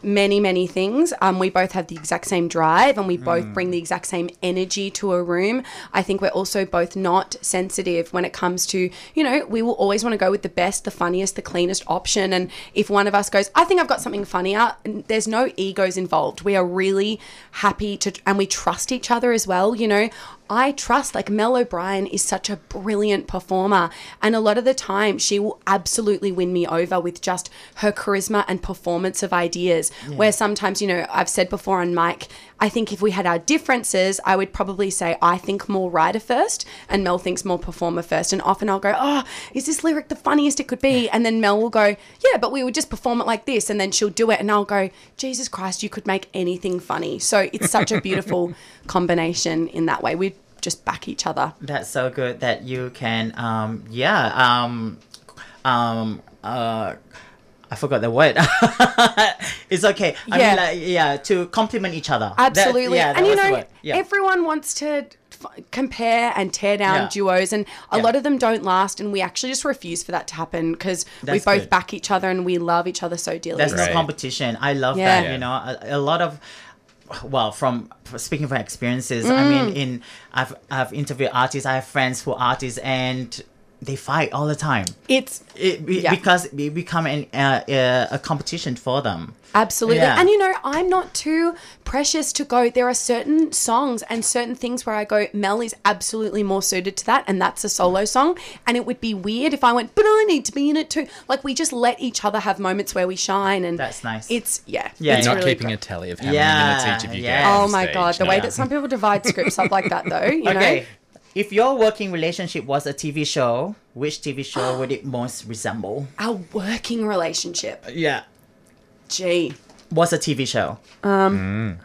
many, many things. Um, we both have the exact same drive and we both bring the exact same energy to a room. I think we're also both not sensitive when it comes to, you know, we will always want to go with the best, the funniest, the cleanest option. And if one of us goes, I think I've got something funnier, there's no egos involved. We are really happy to, and we trust each other as well. You know, I trust like Mel O'Brien is such a brilliant performer and a lot of the time she will absolutely win me over with just her charisma and performance of ideas. Where sometimes you know I've said before on mic I think if we had our differences I would probably say I think more writer first and Mel thinks more performer first. And often I'll go oh is this lyric the funniest it could be? And then Mel will go yeah but we would just perform it like this and then she'll do it and I'll go Jesus Christ you could make anything funny. So it's such a beautiful combination in that way. We just back each other That's so good that you can, um, yeah, um, um, uh, I forgot the word. it's okay. I Yeah. mean, like, yeah, to complement each other. That- Absolutely. yeah, that and you know. Yeah. everyone wants to f- compare and tear down Yeah. duos, and a Yeah. lot of them don't last. And we actually just refuse for that to happen because we both good. back each other and we love each other so dearly. There's no competition. I love Yeah. that. Yeah. You know, a, a lot of well, from speaking from experiences, I Mm. mean, in I've I've interviewed artists. I have friends who are artists, and they fight all the time. It's It, be- Yeah. because it become an, uh, uh, a competition for them. Absolutely. Yeah. And you know, I'm not too precious to go. There are certain songs and certain things where I go, Mel is absolutely more suited to that, and that's a solo song. And it would be weird if I went, but I need to be in it too. Like we just let each other have moments where we shine, and That's nice. It's yeah, Yeah, it's Not really keeping great. a tally of how Yeah, many minutes each of you yeah. get. Oh my stage. god, the No. way that some people divide scripts up like that, though. You okay. know, If your working relationship was a TV show, which TV show would it most resemble? our working relationship. Yeah. Gee, What's a TV show. Um,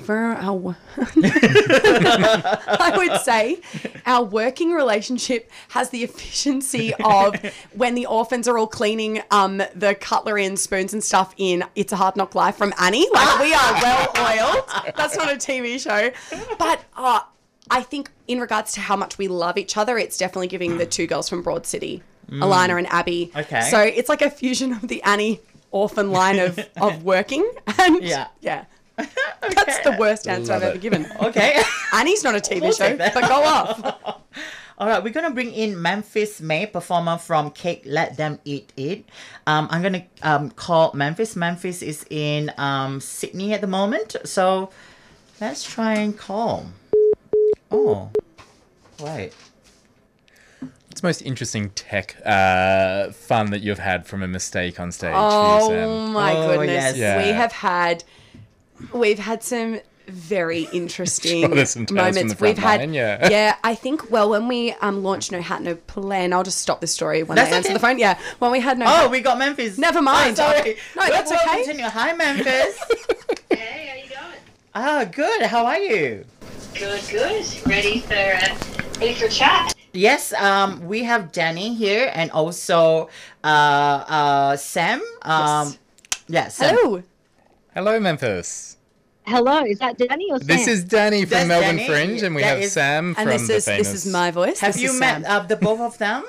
for our, I would say our working relationship has the efficiency of when the orphans are all cleaning um the cutlery and spoons and stuff in It's a Hard Knock Life from Annie. Like we are well oiled. That's not a TV show, but uh, I think in regards to how much we love each other, it's definitely giving the two girls from Broad City, Ilana and Abbi. Okay. so it's like a fusion of the Annie orphan line of of working and Yeah. yeah. That's the worst answer I've Love ever given. Okay. Annie's not a TV We'll show, but go off. All right, we're gonna bring in Memphis Mae, performer from Cake Let Them Eat It. Um, I'm gonna um, call Memphis. Memphis is in um, Sydney at the moment, so let's try and call. Oh, wait. What's the most interesting tech uh, fun that you've had from a mistake on stage? Oh my Oh, goodness. yes. Yeah. We have had we've had some very interesting Sure, there's some tales from moments. We've had yeah. yeah, I think well when we um launched No Hat No Play, I'll just stop the story when That's they answer the phone. Yeah. When we had no Oh, Hat- we got Memphis. Never mind. Oh, sorry. No, We'll- that's we'll okay. Continue. Hi, Memphis. Hey, how you doing? Ah, good. How are you? Good, good. Ready for uh, ready for chat? Yes, um, we have Danny here and also uh, uh, Sam. Um, yes. Sam. Hello. Hello, Memphis. Hello, is that Danny or Sam? This is Danny from That's Melbourne Danny. Fringe, and we That have is- Sam And from this the is famous. this is my voice. Have This you met uh, the both of them?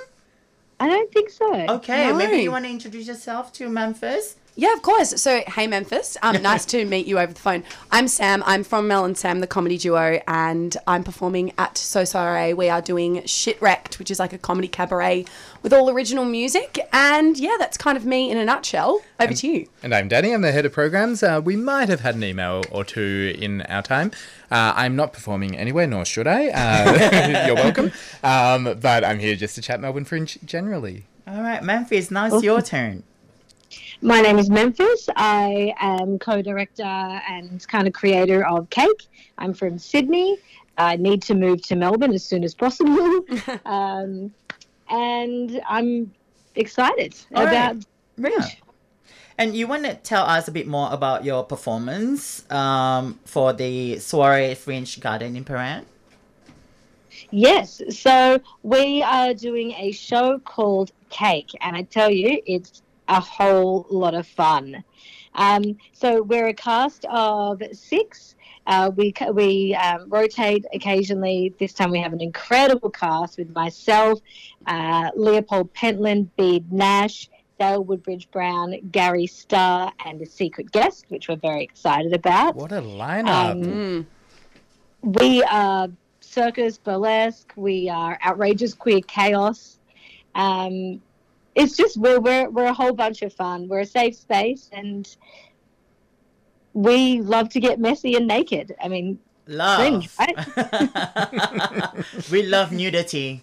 I don't think so. Okay, No. maybe you want to introduce yourself to Memphis. Yeah, of course. So, hey, Memphis. Um, nice to meet you over the phone. I'm Sam. I'm from Mel and Sam, the comedy duo, and I'm performing at So Soiree. We are doing Shitwrecked, which is like a comedy cabaret with all original music. And yeah, that's kind of me in a nutshell. Over to you. And I'm Danny. I'm the head of programs. Uh, we might have had an email or two in our time. Uh, I'm not performing anywhere, nor should I. Uh, you're welcome. Um, but I'm here just to chat Melbourne Fringe generally. All right, Memphis. Now it's your turn. My name is Memphis. I am co-director and kind of creator of Cake. I'm from Sydney. I need to move to Melbourne as soon as possible, um, and I'm excited All right. about Fringe. Yeah. And you want to tell us a bit more about your performance um, for the Soiree Fringe Garden in Prahran? Yes. So we are doing a show called Cake, and I tell you, it's a whole lot of fun. Um, so we're a cast of six. Uh, we we um, rotate occasionally. This time we have an incredible cast with myself, uh, Leopold Pentland, Bede Nash, Dale Woodbridge Brown, Gary Starr, and a secret guest, which we're very excited about. What a lineup! Um, we are circus burlesque we are outrageous queer chaos um, it's just we're, we're we're a whole bunch of fun we're a safe space and we love to get messy and naked i mean Love. Fringe, right? we love nudity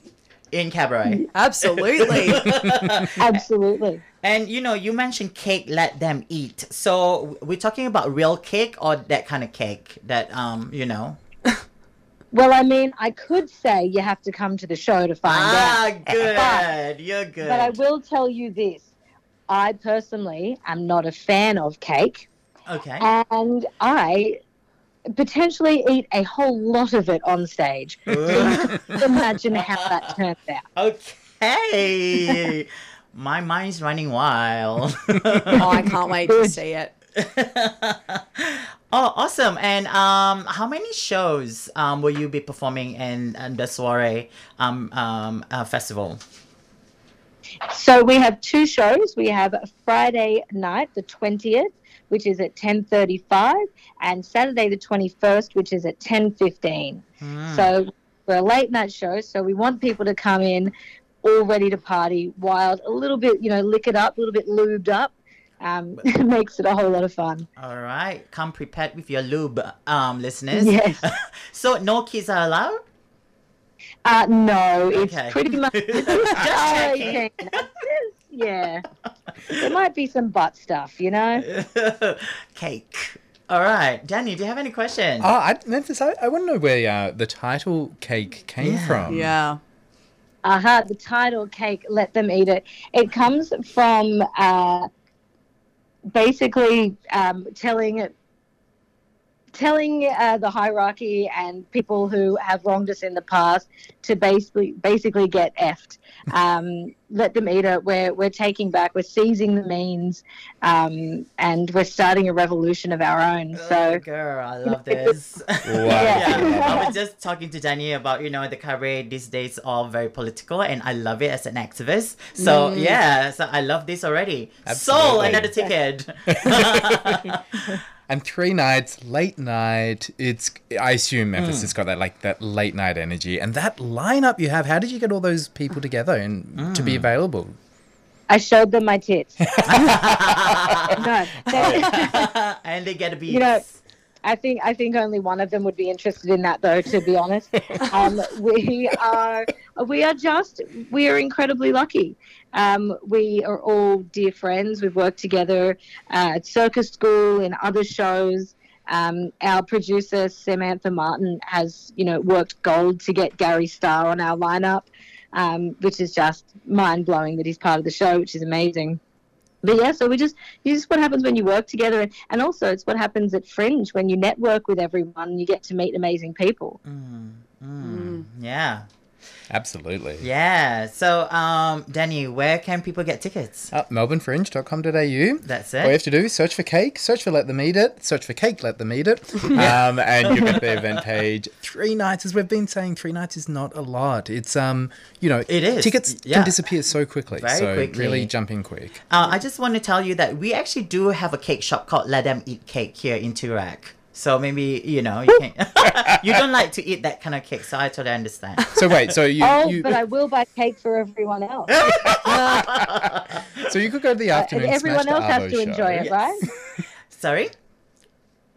in cabaret. Absolutely. Absolutely. And you know, you mentioned cake let them eat. So we're talking about real cake or that kind of cake that um, you know. Well, I mean, I could say you have to come to the show to find Ah, out. good. You're good. But I will tell you this. I personally am not a fan of cake, Okay. and I potentially eat a whole lot of it on stage. Imagine how that turns out. Okay. My mind's running wild. oh, I can't wait to see it. oh, awesome. And um, how many shows um, will you be performing in, in the soiree um, um, uh, festival? So we have two shows. We have Friday night, the twentieth, which is at ten thirty-five, and Saturday the twenty-first, which is at ten fifteen. So we're a late night show. So we want people to come in all ready to party, wild, a little bit, you know, lick it up, a little bit lubed up. Um, it makes it a whole lot of fun. All right. Come prepared with your lube, um, listeners. Yes. so no kids are allowed? Uh, no, it's Okay. pretty much. Oh, okay. yeah. There might be some butt stuff, you know? Cake. All right. Danny, do you have any questions? Oh, I, Memphis, I, I want to know where uh, the title cake came Yeah. from. Yeah. Aha, the title cake, let them eat it. It comes from uh, basically um, telling telling uh, the hierarchy and people who have wronged us in the past to basically basically get effed. Um, let them eat it. We're we're taking back. We're seizing the means, um, and we're starting a revolution of our own. Oh, So girl, I love this. Wow. yeah, I was just talking to Danny about you know the cabaret these days all very political, and I love it as an activist. So yeah, so I love this already. Sold Absolutely. another ticket. And three nights, late night. It's I assume Memphis has got that like that late night energy and that lineup you have. How did you get all those people together and to be available? I showed them my tits. no, they- and they get a beat. You know, I think I think only one of them would be interested in that, though. To be honest, um, we are we are just we are incredibly lucky. Um, we are all dear friends. We've worked together uh, at circus school in other shows. Um, our producer Samantha Martin has you know worked gold to get Gary Starr on our lineup, um, which is just mind blowing that he's part of the show, which is amazing but yeah, so we just this is what happens when you work together, and, and also it's what happens at Fringe when you network with everyone. You get to meet amazing people. Mm, mm, mm. yeah, Absolutely. yeah. So um, Danny, where can people get tickets? Uh, melbournefringe.com.au. That's it. All you have to do is search for cake, search for let them eat it, search for cake, let them eat it, um, and you get the event page. Three nights, as we've been saying, three nights is not a lot. It's um, you know, It is, Tickets yeah. can disappear so quickly, Very so quickly. really jump in quick. Uh, I just want to tell you that we actually do have a cake shop called Let Them Eat Cake here in Toorak. So maybe you know you can't. you don't like to eat that kind of cake, so I totally understand. So wait, so you, Oh, you but I will buy cake for everyone else. so you could go to the and afternoon. everyone Smash else to has Arvo to enjoy show. it, right? Sorry.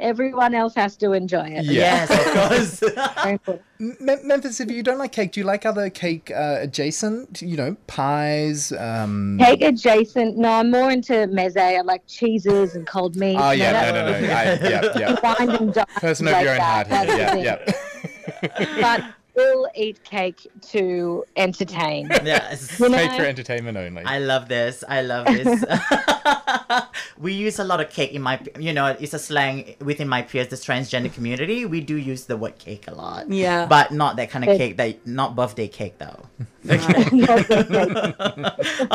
Everyone else has to enjoy it. Yeah. Yes, of course. Very. Mem- Memphis, if you don't like cake, do you like other cake uh, adjacent? You know, pies. Um... Cake adjacent. No, I'm more into meze. I like cheeses and cold meat. Oh yeah, that- no, no, no. I, yeah, yeah. Wine and dine Person of like your own that. heart here. Yeah, yeah. But we'll eat cake to entertain. yes. You know? Cake for entertainment only. I love this. I love this. we use a lot of cake in my, you know, it's a slang within my peers, the transgender community. We do use the word cake a lot. Yeah. But not that kind of Good. cake, that not birthday cake though. All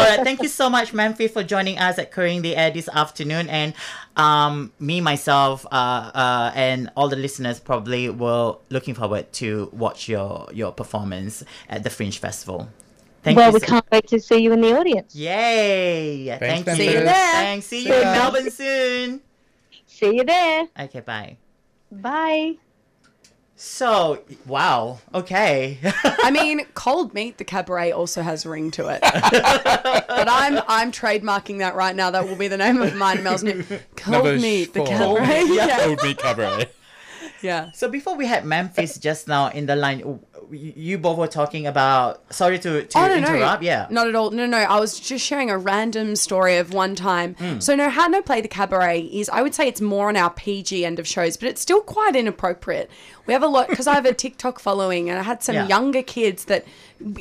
right, thank you so much, Manfi, for joining us at Queering the Air this afternoon. And um, me, myself, uh, uh, and all the listeners probably were looking forward to watch your your performance at the Fringe Festival. Thank well, you. we so- can't wait to see you in the audience. Yay! Thanks, Thank Memphis. you. See you there. Thanks. See, See you in ya. Melbourne soon. See you there. Okay, bye. Bye. So, wow. Okay. I mean, cold meat, the cabaret also has a ring to it. but I'm I'm trademarking that right now. That will be the name of mine, Mel's new cold Number meat, the four. cabaret. Yeah. Old meat cabaret. Yeah. So before we had Memphis just now in the line, you both were talking about. Sorry to, to Oh, no, interrupt. no. Yeah. Not at all. No, no. I was just sharing a random story of one time. Hmm. So, no, How No Play the Cabaret is, I would say it's more on our PG end of shows, but it's still quite inappropriate. We have a lot, because I have a TikTok following, and I had some Yeah. younger kids that,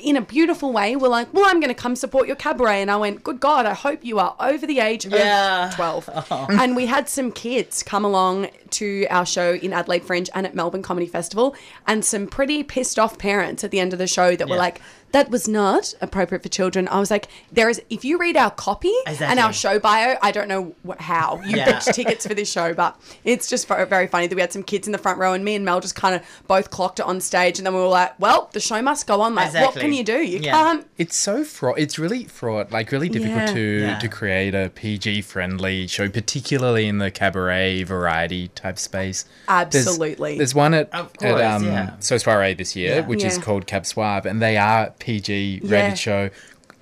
in a beautiful way, were like, Well, I'm going to come support your cabaret. And I went, Good God, I hope you are over the age Yeah. of 12. And we had some kids come along to our show in Adelaide Fringe and at Melbourne Comedy Festival, and some pretty pissed off parents at the end of the show that were like, that was not appropriate for children. I was like, there is, if you read our copy and our show bio, I don't know wh- how you Yeah. pitched tickets for this show, but it's just very, very funny that we had some kids in the front row and me and Mel just kind of both clocked it on stage. And then we were like, well, the show must go on. Like, what can you do? You Yeah. can't. It's so fraught. It's really fraught. Like really difficult Yeah. to Yeah. to create a PG friendly show, particularly in the cabaret variety type space. Absolutely. There's, one at, Of at um, yeah. So Soiree this year, Yeah. which is called Cab Suave, and they are PG rated Yeah. show.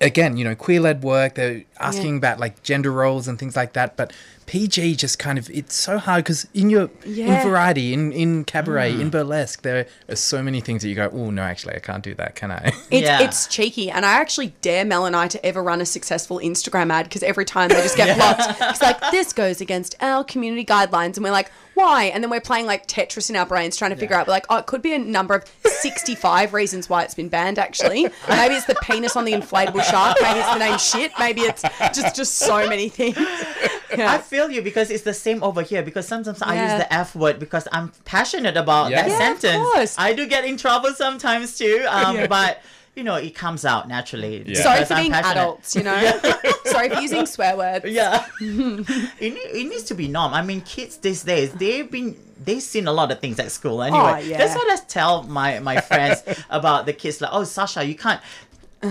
Again, you know, queer led work. They're asking about like gender roles and things like that, but. PG just kind of it's so hard because in your Yeah. in variety in in cabaret Mm. in burlesque there are so many things that you go oh no actually I can't do that can I It's, Yeah. it's cheeky, and I actually dare Mel and I to ever run a successful Instagram ad because every time they just get blocked. It's like this goes against our community guidelines, and we're like, why? And then we're playing like Tetris in our brains, trying to figure out. Like, oh, it could be a number of sixty-five reasons why it's been banned. Actually, maybe it's the penis on the inflatable shark. Maybe it's the name shit. Maybe it's just just so many things. I feel you because it's the same over here. Because sometimes I use the F word because I'm passionate about Yeah. that Yeah, of sentence. course. I do get in trouble sometimes too. Um, Yeah. but you know, it comes out naturally. Yeah. Sorry for I'm being passionate. adults, you know. Sorry for using swear words. Yeah, it, it needs to be norm. I mean, kids these days they've been they've seen a lot of things at school anyway. Oh, yeah. That's what I tell my my friends about the kids. Like, oh, Sasha, you can't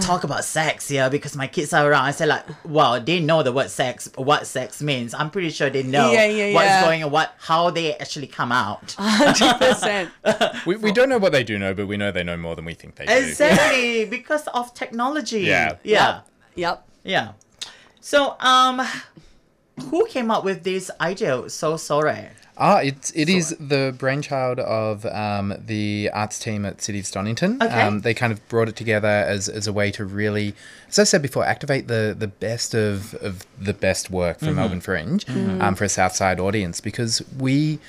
talk about sex here because my kids are around. I say like, well, they know the word sex, what sex means. I'm pretty sure they know Yeah, yeah, what's yeah. going on, what how they actually come out. Hundred percent. we, we don't know what they do know but we know they know more than we think they do Exactly because of technology. Yeah. yeah, Yep. yeah. So, um, who came up with this idea? So Soiree. Ah, it's it is the brainchild of um, the arts team at City of Stonnington. Okay. Um, they kind of brought it together as, as a way to really, as I said before, activate the, the best of, of the best work from Melbourne Fringe um, for a South Side audience because we.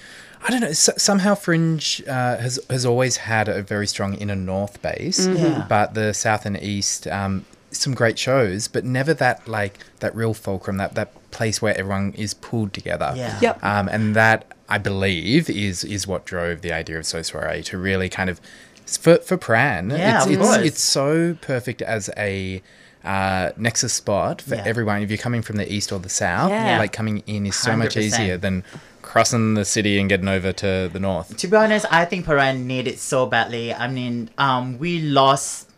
I don't know. s somehow Fringe uh, has has always had a very strong inner north base, Yeah. but the south and east, um, some great shows, but never that like that real fulcrum, that that place where everyone is pulled together. Yeah. Yep. Um, and that I believe is is what drove the idea of So Soiree to really kind of for for Prahran. Yeah, it's of it's, course. it's so perfect as a uh, nexus spot for Yeah. everyone. If you're coming from the east or the south, Yeah. like coming in is so much 100%. easier than crossing the city and getting over to the north. To be honest, I think Prahran need it so badly. I mean, um, we lost,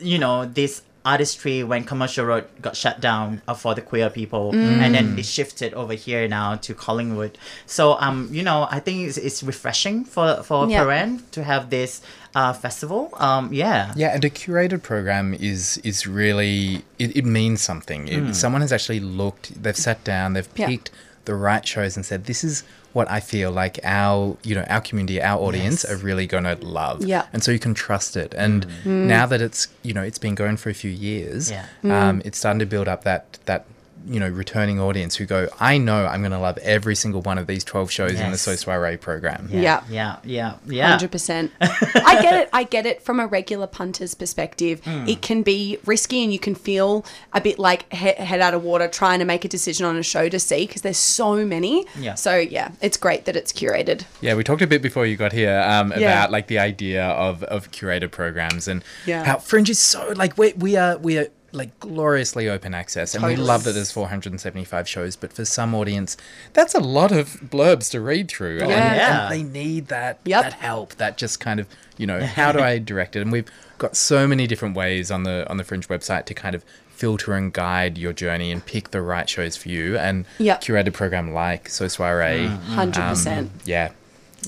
you know, this artistry when Commercial Road got shut down uh, for the queer people, and then it shifted over here now to Collingwood. So, um, you know, I think it's, it's refreshing for for Yeah. Prahran to have this uh festival. Um, yeah. Yeah, and a curated program is is really it, it means something. It, Someone has actually looked, they've sat down, they've Yeah. picked the right shows and said, "This is what I feel like our you know our community, our audience Yes. are really going to love." Yeah. and so you can trust it. And now that it's you know it's been going for a few years, Yeah. um, it's starting to build up that that you know returning audience who go, "I know I'm going to love every single one of these twelve shows in the Yes. So Soiree program." Yeah. Yeah. Yeah. Yeah. Hundred percent. I get it. I get it from a regular punter's perspective. Hmm. It can be risky, and you can feel a bit like he- head out of water trying to make a decision on a show to see because there's so many. Yeah. So yeah, it's great that it's curated. Yeah, we talked a bit before you got here um, Yeah. about like the idea of, of curated programs and Yeah. how Fringe is so like we we are we are like gloriously open access and we love that there's 475 shows but for some audience that's a lot of blurbs to read through and, Yeah. Yeah. and they need that Yep. that help that just kind of you know how do I direct it and we've got so many different ways on the on the Fringe website to kind of filter and guide your journey and pick the right shows for you and Yep. curated program like So Soiree Mm-hmm. Hundred um, percent. yeah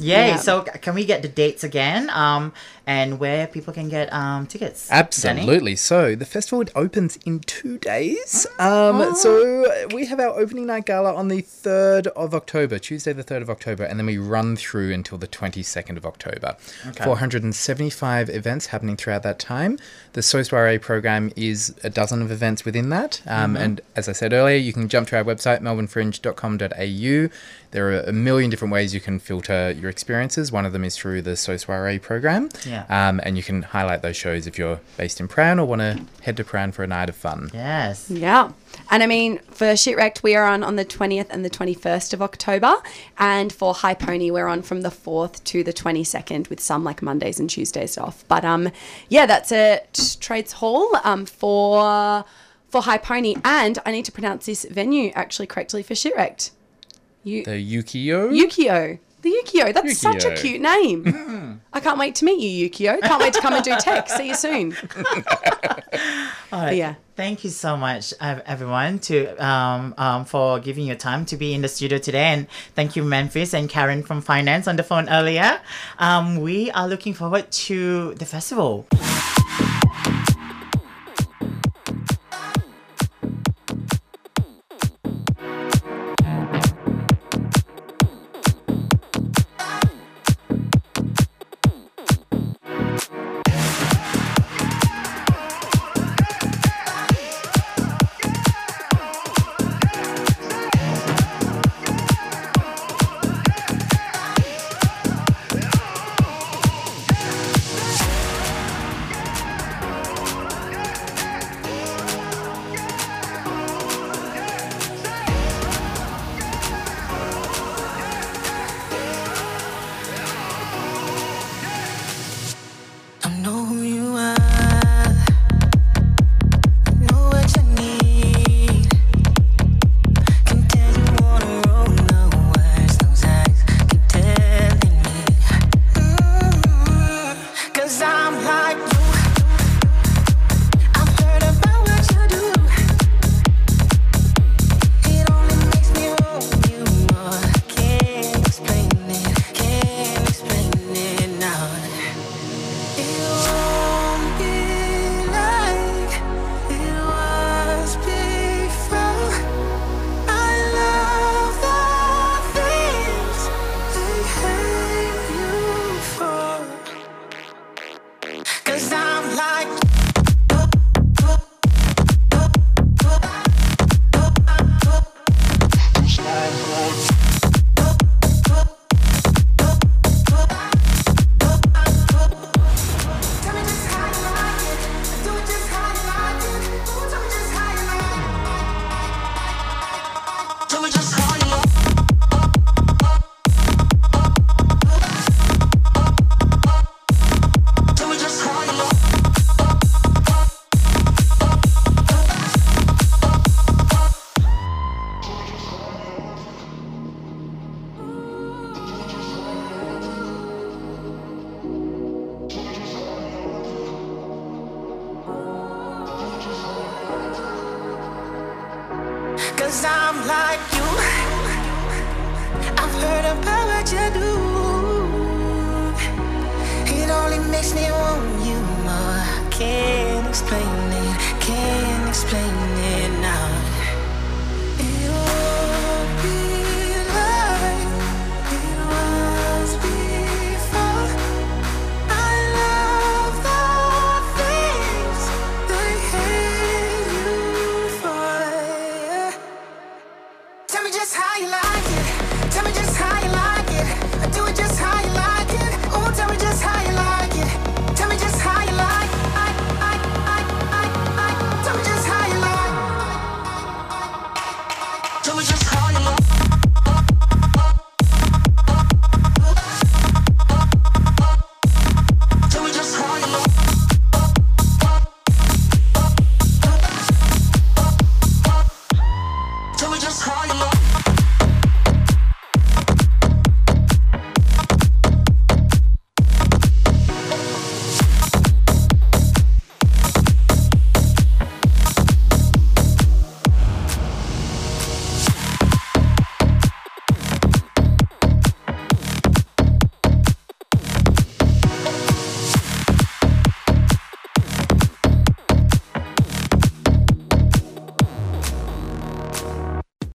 Yay! Yeah. So can we get the dates again? Um, and where people can get um, tickets. Danny? Absolutely. So the festival opens in two days. Um, so we have our opening night gala on the third of October, Tuesday the third of October, and then we run through until the twenty second of October. Okay. Four hundred and seventy five events happening throughout that time. The So Soiree program is a dozen of events within that, um, and as I said earlier, you can jump to our website melbournefringe.com.au. There are a million different ways you can filter your experiences. One of them is through the So Soiree program. Yeah. Um, and you can highlight those shows if you're based in Prahran or want to head to Prahran for a night of fun. Yes. Yeah. And I mean, for Shitwrecked, we are on on the 20th and the 21st of October. And for High Pony, we're on from the 4th to the 22nd with some like Mondays and Tuesdays off. But um, yeah, that's at Trades Hall um, for for High Pony. And I need to pronounce this venue actually correctly for Shitwrecked. You, The Yukio. Yukio. The Yukio. That's such a cute name. I can't wait to meet you, Yukio. Can't wait to come and do tech. See you soon. All right. Yeah. Thank you so much, everyone, to um, um, for giving your time to be in the studio today, and thank you, Memphis and Karen from finance on the phone earlier. Um, we are looking forward to the festival.